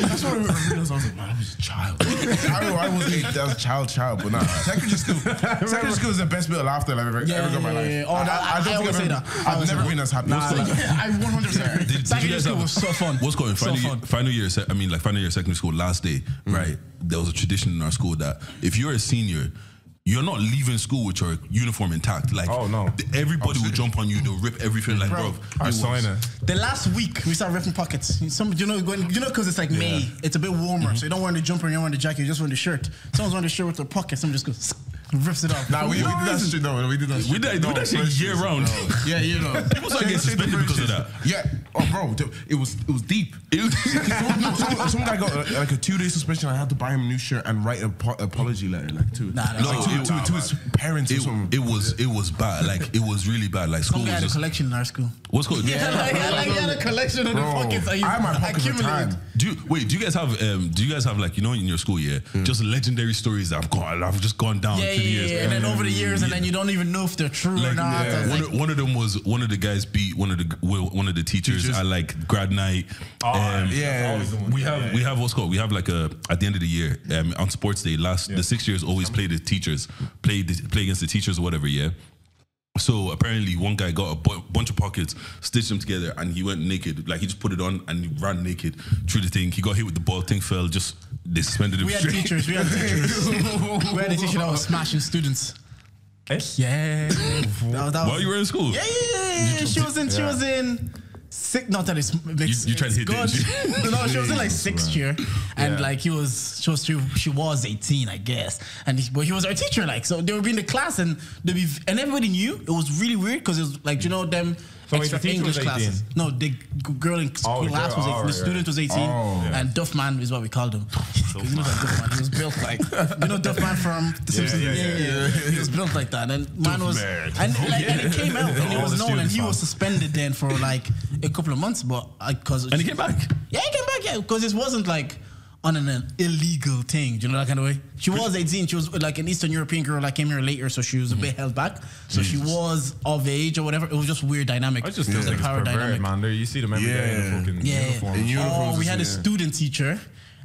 That's what I realized. I was like, man, I was a child. I know I was a, I was a child, child, but nah. Secondary school, secondary school is the best bit of laughter I've ever, Yeah, ever got in my yeah, life. yeah. Oh, that- I don't always think say I've that. ever- I I've never say been that. as happy. Nah, I 100%. Did, did you Secondary guys school have was so fun. What's going So final year, fun. final year? I mean, like final year secondary school last day, mm. right? There was a tradition in our school that if you're a senior. You're not leaving school with your uniform intact. Like, Oh, no. th- everybody oh, will jump on you. They'll rip everything. Like, bro, I sign it. Eh? The last week we started ripping pockets. Some, you know, going, you know, because it's like May, it's a bit warmer, mm-hmm. so you don't wear the jumper, you don't wear the jacket, you just wear the shirt. Someone's wearing the shirt with their pockets, someone just goes rips it off. Nah, we, we did that shit. No, we did that. We shit. did- we did that shit first year years, round. no. Yeah, you know. (laughs) People started getting suspended because of that. Yeah. Oh, bro, it was it was deep. (laughs) It- (laughs) some, no, some, some guy got uh, like a two day suspension. I had to buy him a new shirt and write an apo- apology letter, like to Nah, that's like, not- to, it- to, to his parents or it, something. it was it was bad. Like it was really bad. Like school Some guy was had a collection in our school. what's called. Yeah, like, like he had a collection of the Bro, pockets that he I had my pockets for accumulated. time. Do you, wait? Do you guys have um, Do you guys have like you know in your school yeah just legendary stories that have gone I've just gone down Yeah, through the yeah, years. and then over the years, and then you don't even know if they're true or not. yeah. One, like- of, one of them was one of the guys beat one of the one of the teachers, Teachers? at like grad night. Um, yeah. we have we have what's called we have like a at the end of the year um, on sports day last the six years always play the teachers play the, play against the teachers or whatever yeah. So apparently one guy got a bu- bunch of pockets, stitched them together, and he went naked. Like he just put it on and he ran naked through the thing. He got hit with the ball, thing fell. Just they suspended him. we had straight. teachers. We had teachers. (laughs) we had a teacher that was smashing students. Eh? Yeah. That, that While was, you were in school. yeah, yeah, yeah, yeah. She was in. She was in. Sick, not that it's mixed. You- you tried to hit, good. didn't (laughs) no, she was in like sixth year, and like he was, she was, she, she was eighteen, I guess, and he, but he was our teacher, like so they would be in the class, and they be, and everybody knew it was really weird because it was like you know them So extra English classes. No, the g- girl in school Oh, the class girl, was 18, oh, the student was eighteen, Oh. and Duffman is what we called him. (laughs) (laughs) he was like. He was built like you know Duffman from (laughs) The Simpsons. yeah, yeah, He was built like that, and man was and like and it came out and it was known, and he was suspended then for like a couple of months, but uh, because And he came back. yeah, he came back, yeah, because it wasn't like on an, an illegal thing. Do you know that kind of way? She was 18. She was like an Eastern European girl that came here later, so she was a bit held back. So she was of age or whatever. It was just weird dynamic. I just It feel was a like it's power perverted, dynamic. man. There, you see them every day in Yeah. a fucking Yeah. uniform. In uniforms oh, we and had a student teacher.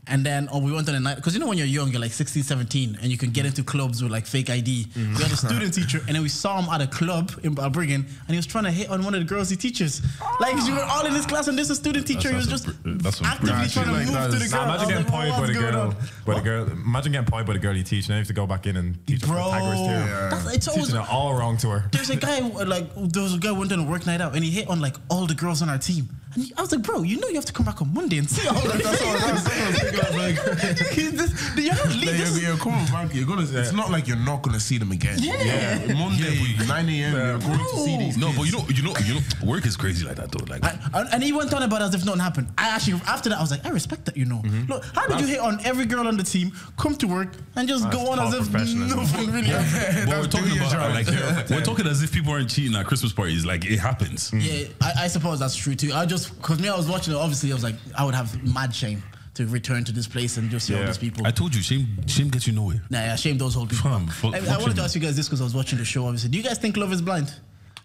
And then oh, we went on a night because you know when you're young, you're like 16, 17, and you can get into clubs with like fake ID. Mm-hmm. We had a (laughs) student teacher, and then we saw him at a club in Balbriggan, and he was trying to hit on one of the girls he teaches. Like we were all in this class, and this is a student teacher. He was just br- that's a actively trying to shit. move to the girl. Nah, I was imagine like, getting pointed by the girl, by the girl. Imagine getting pointed by the girl you teach, and then you have to go back in and teach her Bro, Pythagoras theorem. that's, it's always Teaching it all wrong to her. there's a guy like there was a guy went on a work night out and he hit on like all the girls on our team. And he, I was like, bro, you know you have to come back on Monday and see all that. That's (laughs) what that's what I was thinking. I was (laughs) like, You're not leaving. Like, you're, you're coming back. You're gonna. It's not like you're not gonna see them again. Yeah. Monday, 9 a.m. You're going to see these. No, kids. but you know, you know, you know, work is crazy like that though. Like, I- and- and he went on about it as if nothing happened. I actually, after that, I was like, I respect that, you know. Mm-hmm. Look, how did you hit on every girl on the team, come to work, and just go on as if nothing really happened? but we're talking about like we're talking as if people aren't cheating at Christmas parties. Like it happens. Yeah, I, I suppose that's true too. I just, because me, I was watching it, obviously, I was like, I would have mad shame to return to this place and just see all Yeah. these people. I told you, shame, shame gets you nowhere. Nah, yeah, shame those whole people. Fam, fu- I, I fucking- wanted to ask you guys this because I was watching the show. Obviously, do you guys think Love is Blind?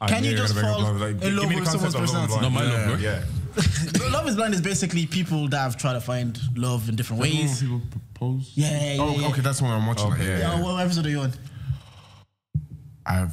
I Can knew you were just gonna bring up fall love, like, in give love me the with someone's of love personality? Not my love, bro. Yeah. (laughs) love is blind is basically people that have tried to find love in different ways. People propose. Yeah, yeah, yeah. Oh, yeah. okay, that's what I'm watching. Okay. Yeah, yeah, Yeah, what episode are you on? I've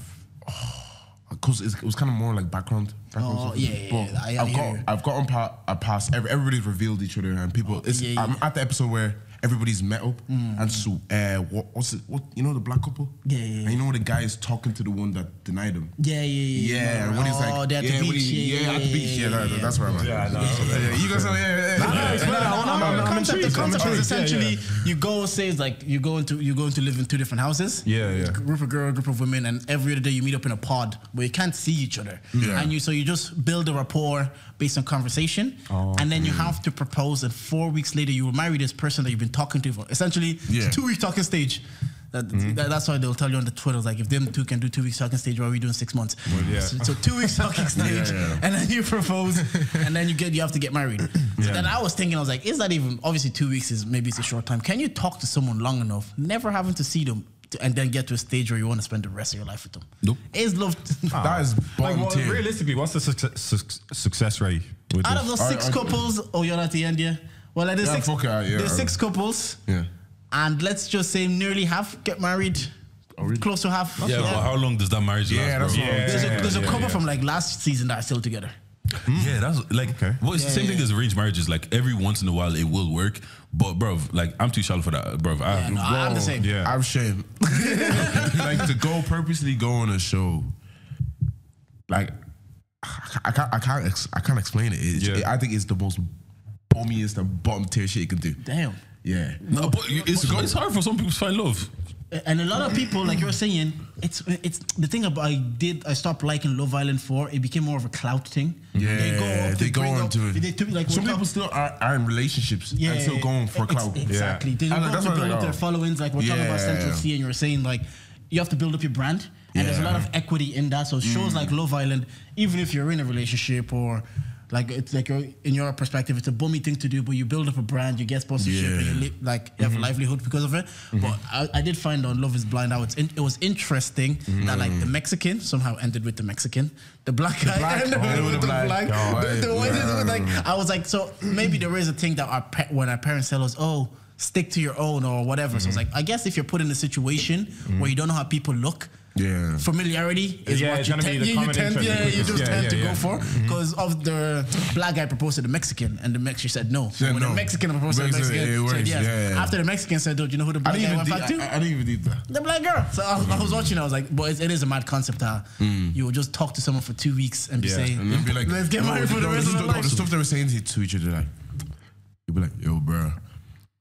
because it was kind of more like background. background Oh, stuff. yeah, yeah, But yeah, I- I I've got. I've gotten pa- a past. Every, everybody's revealed each other, and people. It's, yeah, I'm at the episode where everybody's met up, and so uh, what, what's it? What you know the black couple? Yeah, yeah, And you know the guy is talking to the one that denied him. Yeah, yeah, yeah. Yeah, and when he's like, oh, they're at yeah, the when beach. he- yeah, yeah, at the beach. Yeah, that- that's where I'm at. Yeah, I know. Yeah, you guys, yeah, yeah, yeah. No, no, no, the concept, I'm concept is intrigued, yeah, essentially you go say it's like you go into you go into live in two different houses. Yeah, yeah. Group of girl, group of women, and every other day you meet up in a pod where you can't see each other. Yeah. And you so you just build a rapport based on conversation, oh, and then you have to propose. And four weeks later, you will marry this person that you've been talking to for essentially Yeah. two week talking stage. Mm-hmm. That, that- that's why they'll tell you on the Twitter like if them two can do two weeks talking stage, why are we doing six months? yeah. So, so two weeks talking (laughs) stage, yeah. and then you propose, and then you get you have to get married. (clears throat) So Yeah. then I was thinking, I was like, is that even obviously two weeks is maybe it's a short time. Can you talk to someone long enough, never having to see them, to, and then get to a stage where you want to spend the rest of your life with them? Nope. Is love ah. That is Like, bottom well, realistically, what's the success, suc- success rate with out this? of those I- six I- couples? Oh, you're at the end, yeah. Well, like, there's Yeah, six. fuck it, yeah. there's six couples, Yeah. and let's just say nearly half get married. Oh, Close to half. Yeah, but how long does that marriage Yeah, last, bro? Yeah. There's a, there's a yeah, couple yeah. from like last season that are still together. Yeah, that's like well, it's the same Yeah, thing as arranged marriages. Like every once in a while, it will work, but bro, like I'm too shallow for that, bro. I, Yeah, no, I'm the same. Yeah. I'm shame. (laughs) like to go purposely go on a show. Like I can't, I can't, ex- I can't explain it. It's- Yeah. I think it's the most bummiest and bottom tier shit you can do. Damn. Yeah. no, but it's, it's hard for some people to find love. And a lot of people, like you were saying, it's it's the thing about I did I stopped liking Love Island for it became more of a clout thing. Yeah, they go bring on up- to it. They, to, like Some people talking- still are, are in relationships and still going for clout. Exactly. They I go that's to build up their followings, like we're talking about Yeah. Central C, and you were saying like you have to build up your brand, and there's a lot of equity in that. So shows Mm. like Love Island, even if you're in a relationship or like it's like you're, in your perspective, it's a bummy thing to do, but you build up a brand, you get sponsorship, and you li- like you have a livelihood because of it. Mm-hmm. But I, I did find on Love Is Blind it's in, it was interesting that like mm. the Mexican somehow ended with the Mexican, the black guy black- ended oh, with the the black. black. The- the way yeah. was like I was like, so maybe there is a thing that our pa- when our parents tell us, oh, stick to your own or whatever. So it's mm-hmm. like I guess if you're put in a situation where mm. you don't know how people look. Yeah. Familiarity is Yeah, what it's you gonna be tend, the yeah, you tend, yeah, you just Yeah, tend yeah, to yeah. go for because mm-hmm. of the black guy proposed to the Mexican and the Mexican said no. Said when no. the Mexican proposed to the Mexican, Mexican, it said yes. yeah, yeah. After the Mexican said, "Do you know who the I black didn't guy even went deep, back to?" I, I didn't even deep that. the black girl. So I, I was mm-hmm. watching. I was like, "But it, it is a mad concept that mm-hmm. you will just talk to someone for two weeks and be Yeah. saying, And then be like, let's get no, married for the rest of the, our no, life." the stuff they were saying to, to each other, like, you'd be like, yo, bro,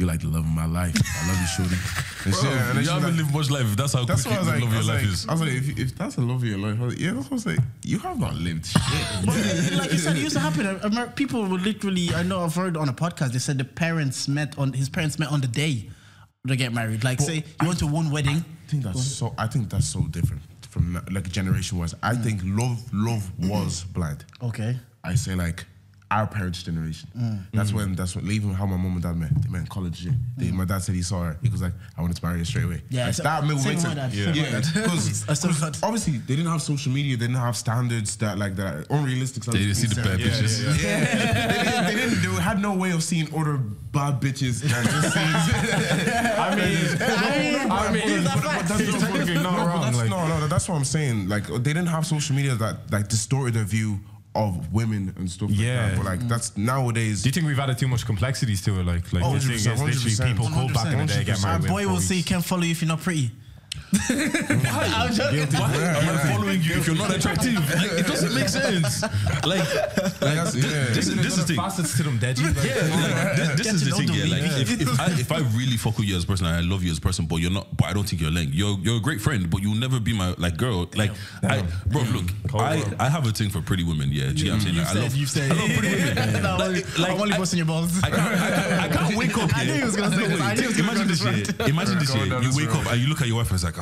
you like the love of my life. I love you, shorty. (laughs) And shit, and then you she's haven't like- lived much life. if That's how That's quick what I was the like. love I of was your like, life is. I was like if, if that's the love of your life, I was like, yeah, that's what I was like. You have not lived shit. But like you said, it used to happen. Amer- People would literally. I know I've heard on a podcast. They said the parents met on his parents met on the day they get married. Like say you went to one wedding. I think that's so. I think that's so different from like generation wise. I think love, love was blind. Okay. I say like our parents' generation. That's when that's when even how my mom and dad met. They met in college. Yeah. They, My dad said he saw her. He was like, I wanted to marry her straight away. Yeah, like, so- that made same makes sense. dad, same with my dad. (laughs) (laughs) because I still obviously they didn't have social media. They didn't have standards that like that unrealistic. They didn't see the bad Yeah, bitches. yeah, yeah. they, didn't, they didn't. They had no way of seeing other bad bitches. than just (laughs) seeing- I mean, I mean, that's- not wrong, no, no, that's what I'm saying. Like they didn't have social media that like distorted their view of women and stuff. Yeah. like that. but like that's nowadays. do you think we've added too much complexities to it? Like, like Oh, the thing is 100%, literally people could back in the day get married. My boy within will four say he can't follow you if you're not pretty. I'm joking. Why am I following you if you're not attractive? (laughs) Like, it doesn't make sense. Like, Like, that's, yeah. this, is- this is the thing. facets to them, Deji. Like, This, this Get is to the know thing, them, yeah. Like, maybe. if, if I if I really fuck with you as a person, I love you as a person, but you're not, but I don't think you're leng. You're you're a great friend, but you'll never be my like girl. Like, I, bro, look, I I have a thing for pretty women. Yeah, do you know what I'm saying? You Like, I love you said. I love pretty women. (laughs) No, Like- like, I'm only I- busting your balls. I can't, I, can't, I can't (laughs) wake up. I yeah. knew he was gonna say No, this. I knew he was gonna Imagine go this this shit. Imagine this Going shit. down You this wake road. up and you look at your wife and it's like,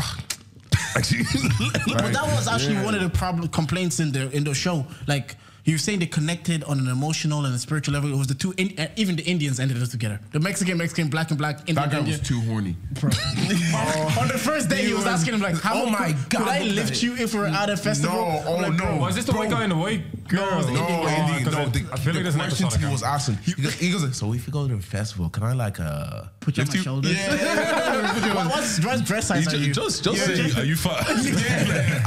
actually. (laughs) But that was actually one of the problem complaints in the in the show. Like you were saying, they connected on an emotional and a spiritual level. It was the two, in, uh, even the Indians ended up together. The Mexican, Mexican, black and black, Indian, That guy Indian. was too horny. (laughs) On the first day, he was asking him like, "How Oh my could, God, could I look at lift you if we're at a festival?" No, oh like, no. bro, Was this the white Bro. guy and the white girl? No, it was the No, Indian guy. Indian, because no, I- the, I feel like the there's an questions episode he was asking. He goes, he goes like, so if you go to a festival, can I like uh Put you on lift my shoulders. (laughs) What- What's dress, dress size are You you? just just Yeah. say, are you fat? (laughs)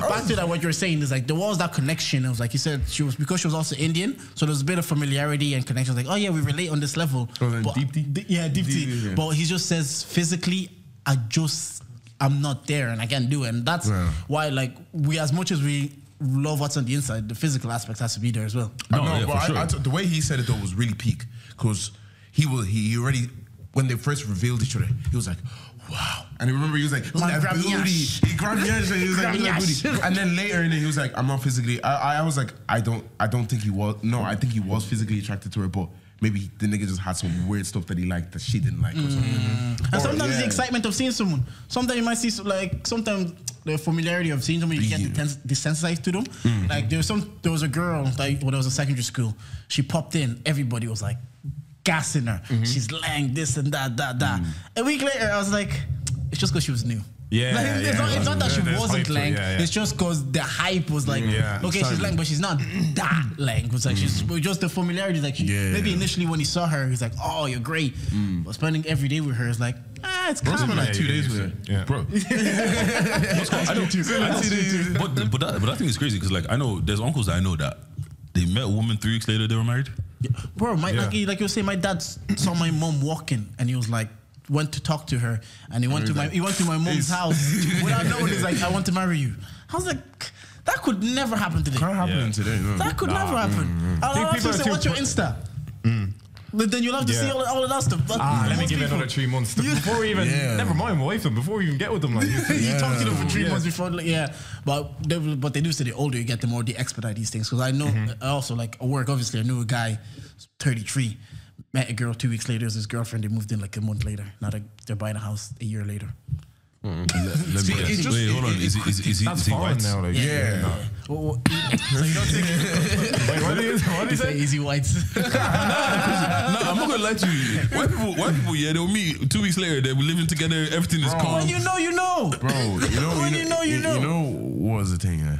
But back to that, what you're saying is like there was that connection. It was like you said, she was because she was also Indian, so there was a bit of familiarity and connection. Like, oh yeah, we relate on this level. Oh, But- deep tea? d- yeah, deep, Deep tea. tea, yeah. But he just says physically, I just I'm not there and I can't do it. And that's Yeah. why, like, we as much as we love what's on the inside, the physical aspect has to be there as well. I No, know, yeah, but for I, sure. I t- the way he said it though was really peak because he was he already when they first revealed each other, he was like, "Wow!" And I remember he was like, "Look at that grab booty." He grabbed me and he was like, Grab "Look me at that booty." And then later, and then he was like, "I'm not physically." I, I was like, "I don't, I don't think he was. No, I think he was physically attracted to her, but." Maybe the nigga just had some weird stuff that he liked that she didn't like or something. And Or, sometimes the excitement of seeing someone. Sometimes you might see so- like sometimes the familiarity of seeing someone you get Yeah. deten- desensitized to them. Mm-hmm. Like there was some there was a girl like when I was in secondary school. She popped in. Everybody was like gassing her. Mm-hmm. She's lang this and that that that. Mm. A week later, I was like, it's just because she was new. Yeah, Like, it's, yeah, not, it's not that she wasn't lang. yeah, yeah. It's just because the hype was like, Yeah, okay, she's lang, but she's not that lang. It was like she's Mm-hmm. just the familiarity. Like she, maybe initially when he saw her, he's like, oh, you're great. Mm. But spending every day with her is like, ah, it's kind of like two days with her. Yeah. bro. (laughs) I don't, I don't, but but that but that thing is crazy because like I know there's uncles that I know that they met a woman three weeks later they were married. Bro, my, Yeah. like, like you were saying, my dad saw my mom walking and he was like, went to talk to her and he went to my he went to my mom's house (laughs) without knowing. He's like, I want to marry you. I was like, that could never happen today. Can't happen Yeah. today. No. That could never happen. Mm, mm. I'll, Think I'll people also are say, what's your Insta? But then you'll have to see all, all of that stuff. But Ah, let me most give it people- another three months to, before we even. Yeah. Never mind, we'll wait for them before we even get with them. Like, you talk to them for three Yeah. months before, like, yeah. But they, but they do say the older you get, the more they expedite these things. Because I know, Mm-hmm. I also like at work. Obviously, I knew a guy, 33, met a girl two weeks later. It was his girlfriend. They moved in like a month later. Now they- they're buying a house a year later. Mm-hmm. Let me it's just- wait, hold on. Is he is he is he, is he white? now. Like, Yeah. Well, well, so you don't think Wait, what did you, (laughs) what did they you say say? easy whites? (laughs) no, I'm not gonna lie to you. White people, white people, yeah, they'll meet two weeks later. They're living together. Everything is calm. when you know, you know. Bro, you know, When you know, you know. You know what was the thing? Yeah,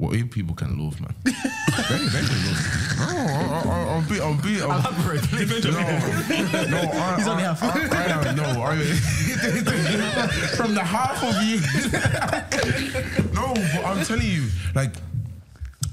what you people can love, man. they, they can love. No, I, I, I'll be, I'll be, I'll, Elaborate, please. no, no, I, He's only I, half. I, I, am- no, I, (laughs) from the half of you. (laughs) no, but I'm telling you, like,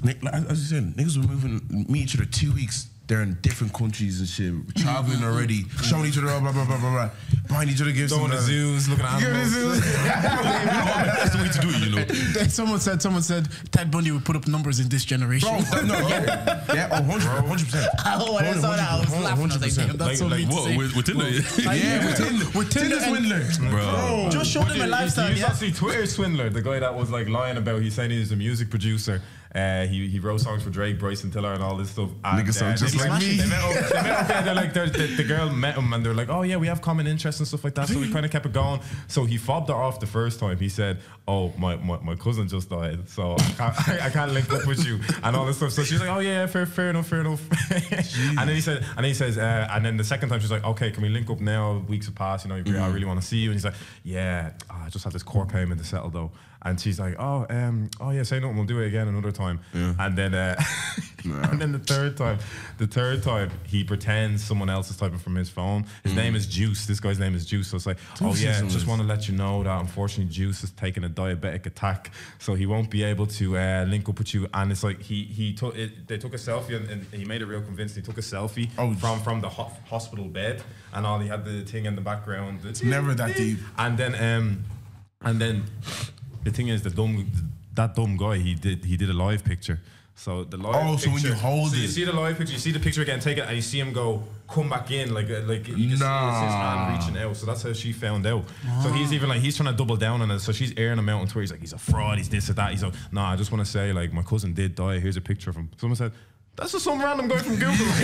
like, as you said, niggas were moving, meet each other two weeks. They're in different countries and shit, traveling already, showing each other, blah blah blah blah blah, buying each other gifts. Going to and, zoos, looking at Going to animals. zoos. (laughs) That's the way to do it, you know. someone said, someone said, Ted Bundy would put up numbers in this generation. Bro, no, yeah, yeah, oh, 100 percent. Oh, (laughs) when I saw that, I was laughing. I was like, damn, that's Like, so like mean to what? say. With, with Tinder, Yeah, with Tinder, with Tinder swindler, bro. Just show them a lifestyle, You yeah. saw see Twitter swindler, the guy that was like lying about. He said he was a music producer, Uh, he he wrote songs for Drake, Bryson Tiller, and all this stuff. And, Niggas sound uh, just like me. They met up, they met up, they're like, they're, the, the girl met him, and they're like, oh yeah, we have common interests and stuff like that. So we kind of kept it going. So he fobbed her off the first time. He said, oh my my, my cousin just died, so I can't, I, (laughs) I can't link up with you and all this stuff. So she's like, oh yeah, fair fair enough, fair enough. (laughs) and then he said, and then he says, uh, and then the second time she's like, okay, can we link up now? Weeks have passed, you know, I really want to see you. And he's like, yeah, ah, I just have this core payment to settle though. And she's like, oh, um, oh yeah, say nothing, we'll do it again another time. And then, uh, (laughs) and then the third time, the third time, he pretends someone else is typing from his phone. His name is Juice. This guy's name is Juice. So it's like, oh yeah, just want to let you know that unfortunately Juice is taking a diabetic attack, so he won't be able to uh, link up with you. And it's like he he took it. They took a selfie and, and he made it real convincing. He took a selfie Oh, from from the ho- hospital bed, and all he had the thing in the background. It's never that (laughs) deep. And then um, and then the thing is, the dumb that dumb guy he did he did a live picture. So the live Oh, so when you hold so you see the live picture, you see the picture again, take it, and you see him go come back in like uh, like you can see it's his hand Nah. reaching out. So that's how she found out. So he's even like he's trying to double down on it. So she's airing him out on Twitter. He's like he's a fraud. He's this or that. He's like nah. I just want to say like my cousin did die. Here's a picture of him. Someone said. That's just some random guy from Google. (laughs)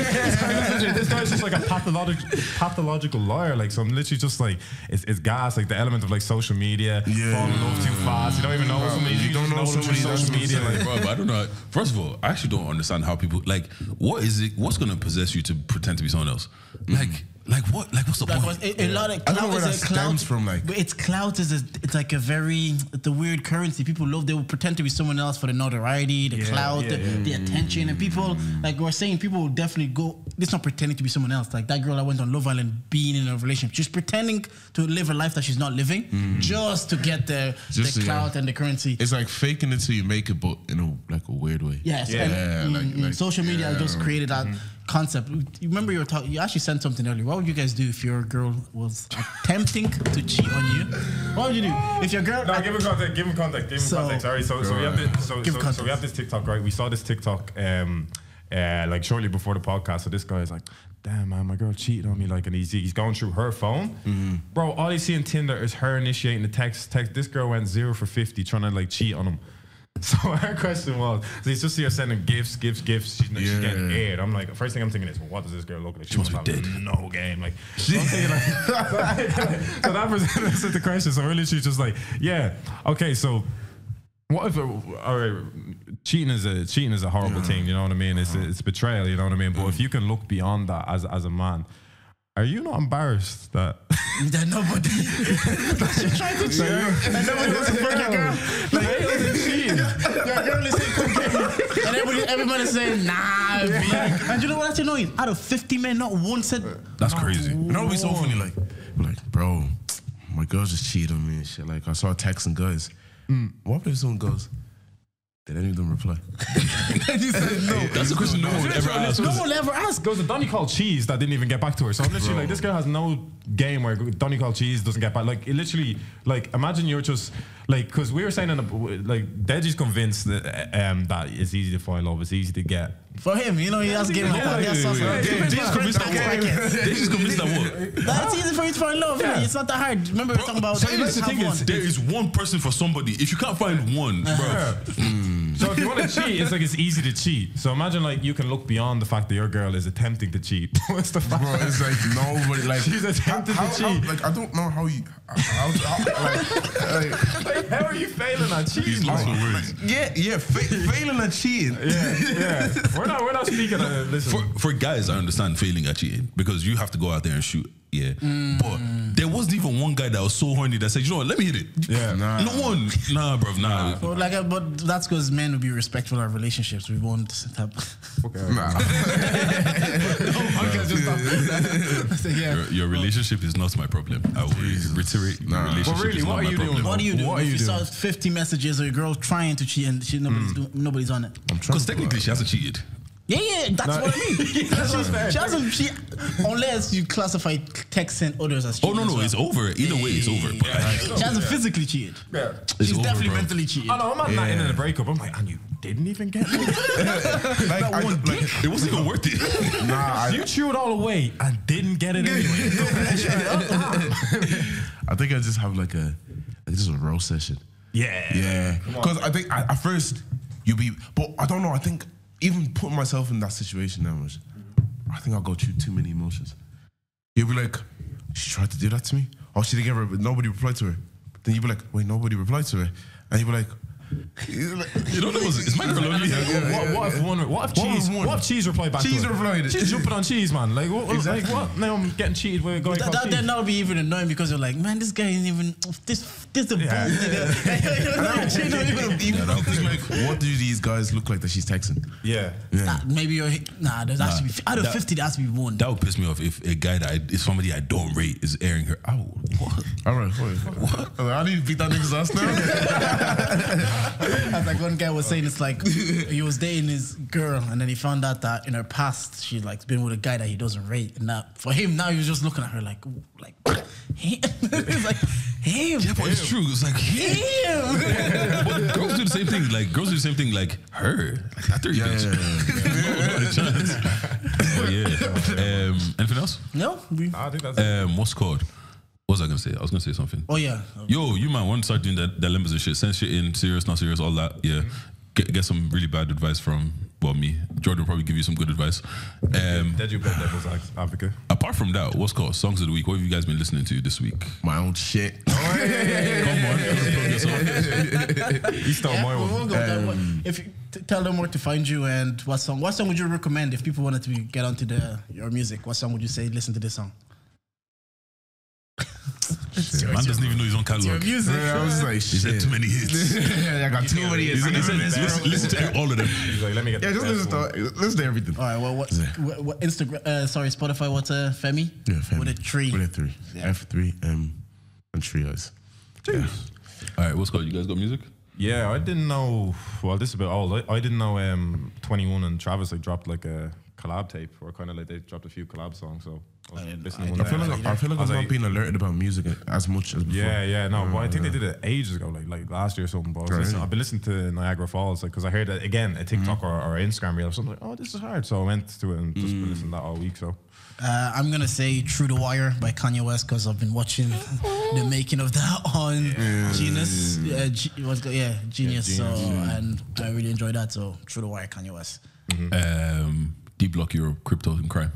this guy's just like a pathological, pathological liar. Like, so I'm literally just like, it's, it's gas, like the element of like social media, Yeah. falling in love too fast. You don't even know somebody. you You don't don't know know somebody, through that's social what I'm media. saying. Like, (laughs) Bro, but I don't know. First of all, I actually don't understand how people like. What is it? What's gonna possess you to pretend to be someone else? Like, like what? Like, what's the Like, point? a, a lot of I don't know clout where is that clout, stems from, like- but it's clout is a, it's like a very it's a weird currency. People love they will pretend to be someone else for the notoriety, the Yeah, clout, yeah, the, yeah. the attention, and people like we're saying people will definitely go. It's not pretending to be someone else. Like that girl that went on Love Island, being in a relationship, just pretending to live a life that she's not living, just to get the Just the to- clout and the currency. It's like faking it till you make it, but in a like a weird way. Yes, Yeah. and, Yeah, mm, like- mm, like- social media yeah. just created that Mm-hmm. Concept. You remember you were talking. You actually sent something earlier. What would you guys do if your girl was attempting to cheat on you? What would you do if your girl? No, give him context. Give him context. Give him So- context. Sorry. So, so we have this. So, Give so, context. so we have this TikTok, right? We saw this TikTok, um, uh, like shortly before the podcast. So this guy is like, "Damn man, my girl cheated on me." Like, and he's he's going through her phone, Mm-hmm. bro. All you see in Tinder is her initiating the text. Text. This girl went zero for fifty trying to like cheat on him. (laughs) So her question was, so he's just see her sending gifts, gifts, gifts. She's, she's getting Yeah. aired. I'm like, first thing I'm thinking is, what does this girl look like? She, must must be have dead. no game. Like, (laughs) so I'm thinking like, so, (laughs) so that presents the question. So really, she's just like, yeah, okay, so. What if, uh, all right, cheating is a cheating is a horrible thing, you know what I mean? It's it's betrayal, you know what I mean? But if you can look beyond that as as a man, are you not embarrassed that (laughs) that nobody. (laughs) She's trying to cheat. And nobody wants to fuck your girl. (laughs) like, it was cheating? Your girl is saying, "Come get me," and everybody, everybody's saying, "Nah." B." And you know what? That's annoying. Out of 50 men, not one said. That's crazy. You know so funny? Like, like, bro, my girl just cheated on me and shit. Like, I saw texting guys. Mm. What if someone goes, did any of them reply? (laughs) and he said no. That's the question no one ever asked. No one ever asked. There was a Donny called Cheese that didn't even get back to her. So I'm literally like, this girl has no game where Donny called Cheese doesn't get back. Like, it literally, like, imagine you're just like, because we were saying in the, like, Deji's convinced that um that it's easy to find love, it's easy to get. For him, you know, he has game like that. He has sauce like just convinced that what? They just convinced that what? That's easy for you to find love. Yeah. It's not that hard. Remember, we were talking about. So that's the thing is, there is one person for somebody. If you can't find one, uh-huh. bro, hmm. So if you want to cheat, it's like it's easy to cheat. So imagine like you can look beyond the fact that your girl is attempting to cheat. (laughs) What's the fact? Bro, it's like nobody like (laughs) She's attempted how, to how- cheat. like I don't know how you how, how, like, like (laughs) Like, how are you failing at cheating? he's lost bro? for words. yeah yeah fa- failing at cheating. Yeah, yeah. We're not. We're not speaking. Of, listen. For, for guys, I understand failing at cheating because you have to go out there and shoot. Yeah, but there wasn't even one guy that was so horny that said, "You know what? Let me hit it." yeah. Nah. No one, nah, bro, nah. But like, uh, but that's because men will be respectful of relationships. We won't have. (laughs) Nah. (laughs) yeah. Your, your relationship is not my problem. I will reiterate. Your Nah. relationship But really, is what not are my you problem. doing? What do you do? What are if you you saw 50 messages of a girl trying to cheat and she, nobody's, do, nobody's on it. I'm trying Because technically, she hasn't cheated. Yeah, yeah, that's what I mean. (laughs) She's- she hasn't, she, unless you classify texting others as cheating. Oh no, no, well. it's over. Either way, it's over. But like, She hasn't physically cheated. Yeah. She's over, definitely bro. mentally cheated. Oh no, I'm not not in a breakup. I'm like, and you didn't even get me. (laughs) like, I, like, it wasn't even worth it. (laughs) nah, I, you threw it all away and didn't get it anyway. I think I just have like a like just a roast session. yeah. Yeah, because I think I, at first you'll be. But I don't know. I think even putting myself in that situation now, I think I'll go through too many emotions. You'll be like, she tried to do that to me. Oh, she didn't get her, but nobody replied to her. Then you'll be like, wait, nobody replied to her, and you'll be like. You're like- You don't know, is, is my girl only? What, what if one? What if What cheese? if What if cheese replied back? Cheese to it? replied. Cheese jumping on cheese, man. Like what? Exactly. Like what? Now I'm getting cheated with a guy That, that, cheese. then that would be even annoying because you're like, man, this guy isn't even this. This a Yeah. bold nigga. She not even a Even thinking like, what do these guys look like that she's texting? Yeah. Yeah. Nah, maybe you're nah. There's actually out of that- fifty, there has to be one. That would piss me off if a guy that I, is somebody I don't rate is airing her out. What? All right, wait. What? I need to beat that nigga's ass now. (laughs) As like one guy was saying, it's like he was dating his girl, and then he found out that in her past she like been with a guy that he doesn't rate, and that for him now he was just looking at her like, like him. (laughs) it's like him. Yeah, but it's true. It's like, yeah. Him. But girls do the same thing. Like girls do the same thing. Like her, like that dirty Yeah, bitch. yeah, No, (laughs) not a chance. But yeah. (laughs) Um, anything else? no, we, I think that's. it. Um, what's called? What was I gonna say? I was gonna say something. oh yeah. Yo, you man, want to start doing that dilemmas and shit? Send shit in, serious, not serious, all that. Yeah. Get, get some really bad advice from well me. Jordan will probably give you some good advice. Um, Did you play devil's ad- advocate? apart from that, what's called songs of the week? What have you guys been listening to this week? My own shit. (laughs) Come on, plug (laughs) yourself. He stole Yeah, my we'll one. go with that one. If you t- tell them where to find you and what song, what song would you recommend if people wanted to get onto the your music? What song would you say? Listen to this song. Man doesn't even know his own catalog. music. Yeah, I was like, shit. He said shit. too many hits. (laughs) yeah, I got too many. He said, listen, listen, listen to all of them. He's like, let me get. Yeah, just listen to listen to everything. All right. Well, what, what, what Instagram? Uh, sorry, Spotify. What's uh, Femi? Yeah, family. With a tree. With a three. F three M and trios. Yeah. All right, what's called? You guys got music? Yeah, I didn't know. Well, this is a bit old. I, I didn't know. Um, Twenty One and Travis like dropped like a collab tape, or kind of like they dropped a few collab songs. So I was listening I feel like I feel like I I'm was not being alerted about music as much as before. Yeah, yeah, no, but I think they did it ages ago, like like last year or something. But I was right. I've been listening to Niagara Falls, like because I heard that again a TikTok Mm-hmm. or, or Instagram reel or something. Like, oh, this is hard, so I went to it and just been listening to that all week. So Uh, I'm gonna say "Through the Wire" by Kanye West because I've been watching the making of that (laughs) on Genius. Yeah, G- what's go- yeah, Genius. so and I really enjoyed that. So "Through the Wire," Kanye West. Um, D Block Europe, Crypto and Crime.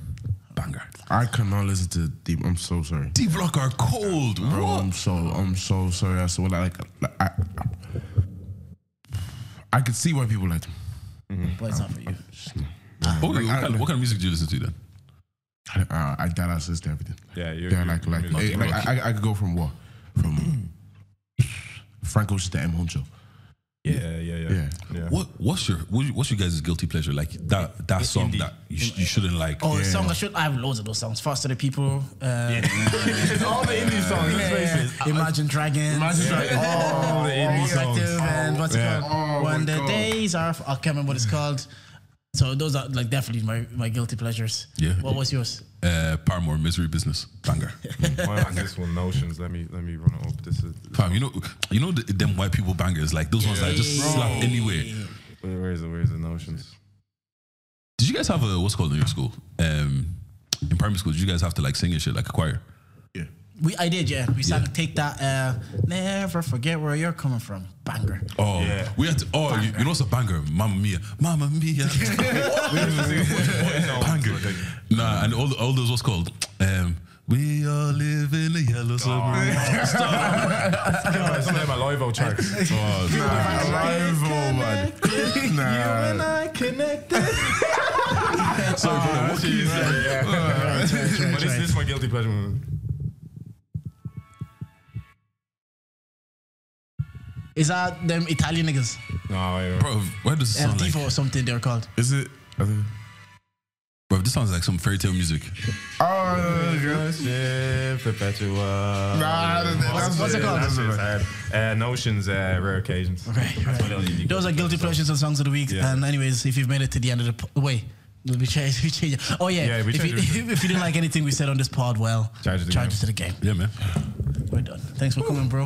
Banger. I cannot listen to deep. I'm so sorry. D Block are cold. Bro, What? I'm so I'm so sorry. I saw like, like I, I could see why people like. But it's not for you. What, what, kind of, what kind of music do you listen to then? I, I doubt I listen to everything. yeah, you're, Yeah, you're- like like, you're- eh, like I, I- I could go from what from (clears throat) Frank Ocean to M Huncho. Yeah, yeah, yeah, Yeah. yeah. What what's your what's your guys' guilty pleasure? Like that that song indie. that you, sh- you shouldn't like. Oh, the song I should. I have loads of those songs. Foster the People. Uh, it's (laughs) all the indie songs. yeah, let's face it. Imagine Dragons. Imagine Dragons. All the indie songs. And what's Yeah. it called? Oh when the God. days are. I can't remember what it's called. So those are like definitely my, my guilty pleasures. Yeah. What was yours? Uh, Paramore, Misery Business, banger. Mine was this one, Notions. Let me let me run it up. This is Fam, you know, you know the, them white people bangers, like those ones that just slap anywhere. where, where is it? Where is the Notions? Did you guys have a what's called in your school? Um, in primary school, did you guys have to like sing and shit like a choir? Yeah. We I did, yeah. We sang Yeah. take that. Uh, never forget where you're coming from. Banger. Oh, Yeah. we had to. Oh, you, you know what's a banger? Mamma mia, Mamma mia. (laughs) banger. Nah, and all all those what's called. Um, we all live in a yellow submarine. (laughs) (laughs) Oh, some of my live out tracks. Oh, man. Nah. I connected. sorry, brother. What keys? But this, this is my guilty pleasure. Is that them Italian niggas? No, yeah. Bro, Where does it El sound like? Tifo or something they're called. Is it? I think- Bro, this sounds like some fairy tale music. (laughs) Oh, girl. Shit, Perpetua. Nah, that's what's it called? That shit's hard. Uh, Notions, uh, rare occasions. Okay, right. Those are guilty pleasures and songs of the week. Yeah. And anyways, if you've made it to the end of the po- wait, we change. (laughs) We change. Oh yeah. Yeah, we if, you, changed (laughs) if you didn't like anything we said on this pod, well, Charge it to the game. to the game. Yeah, man. We're done. Thanks for coming, bro.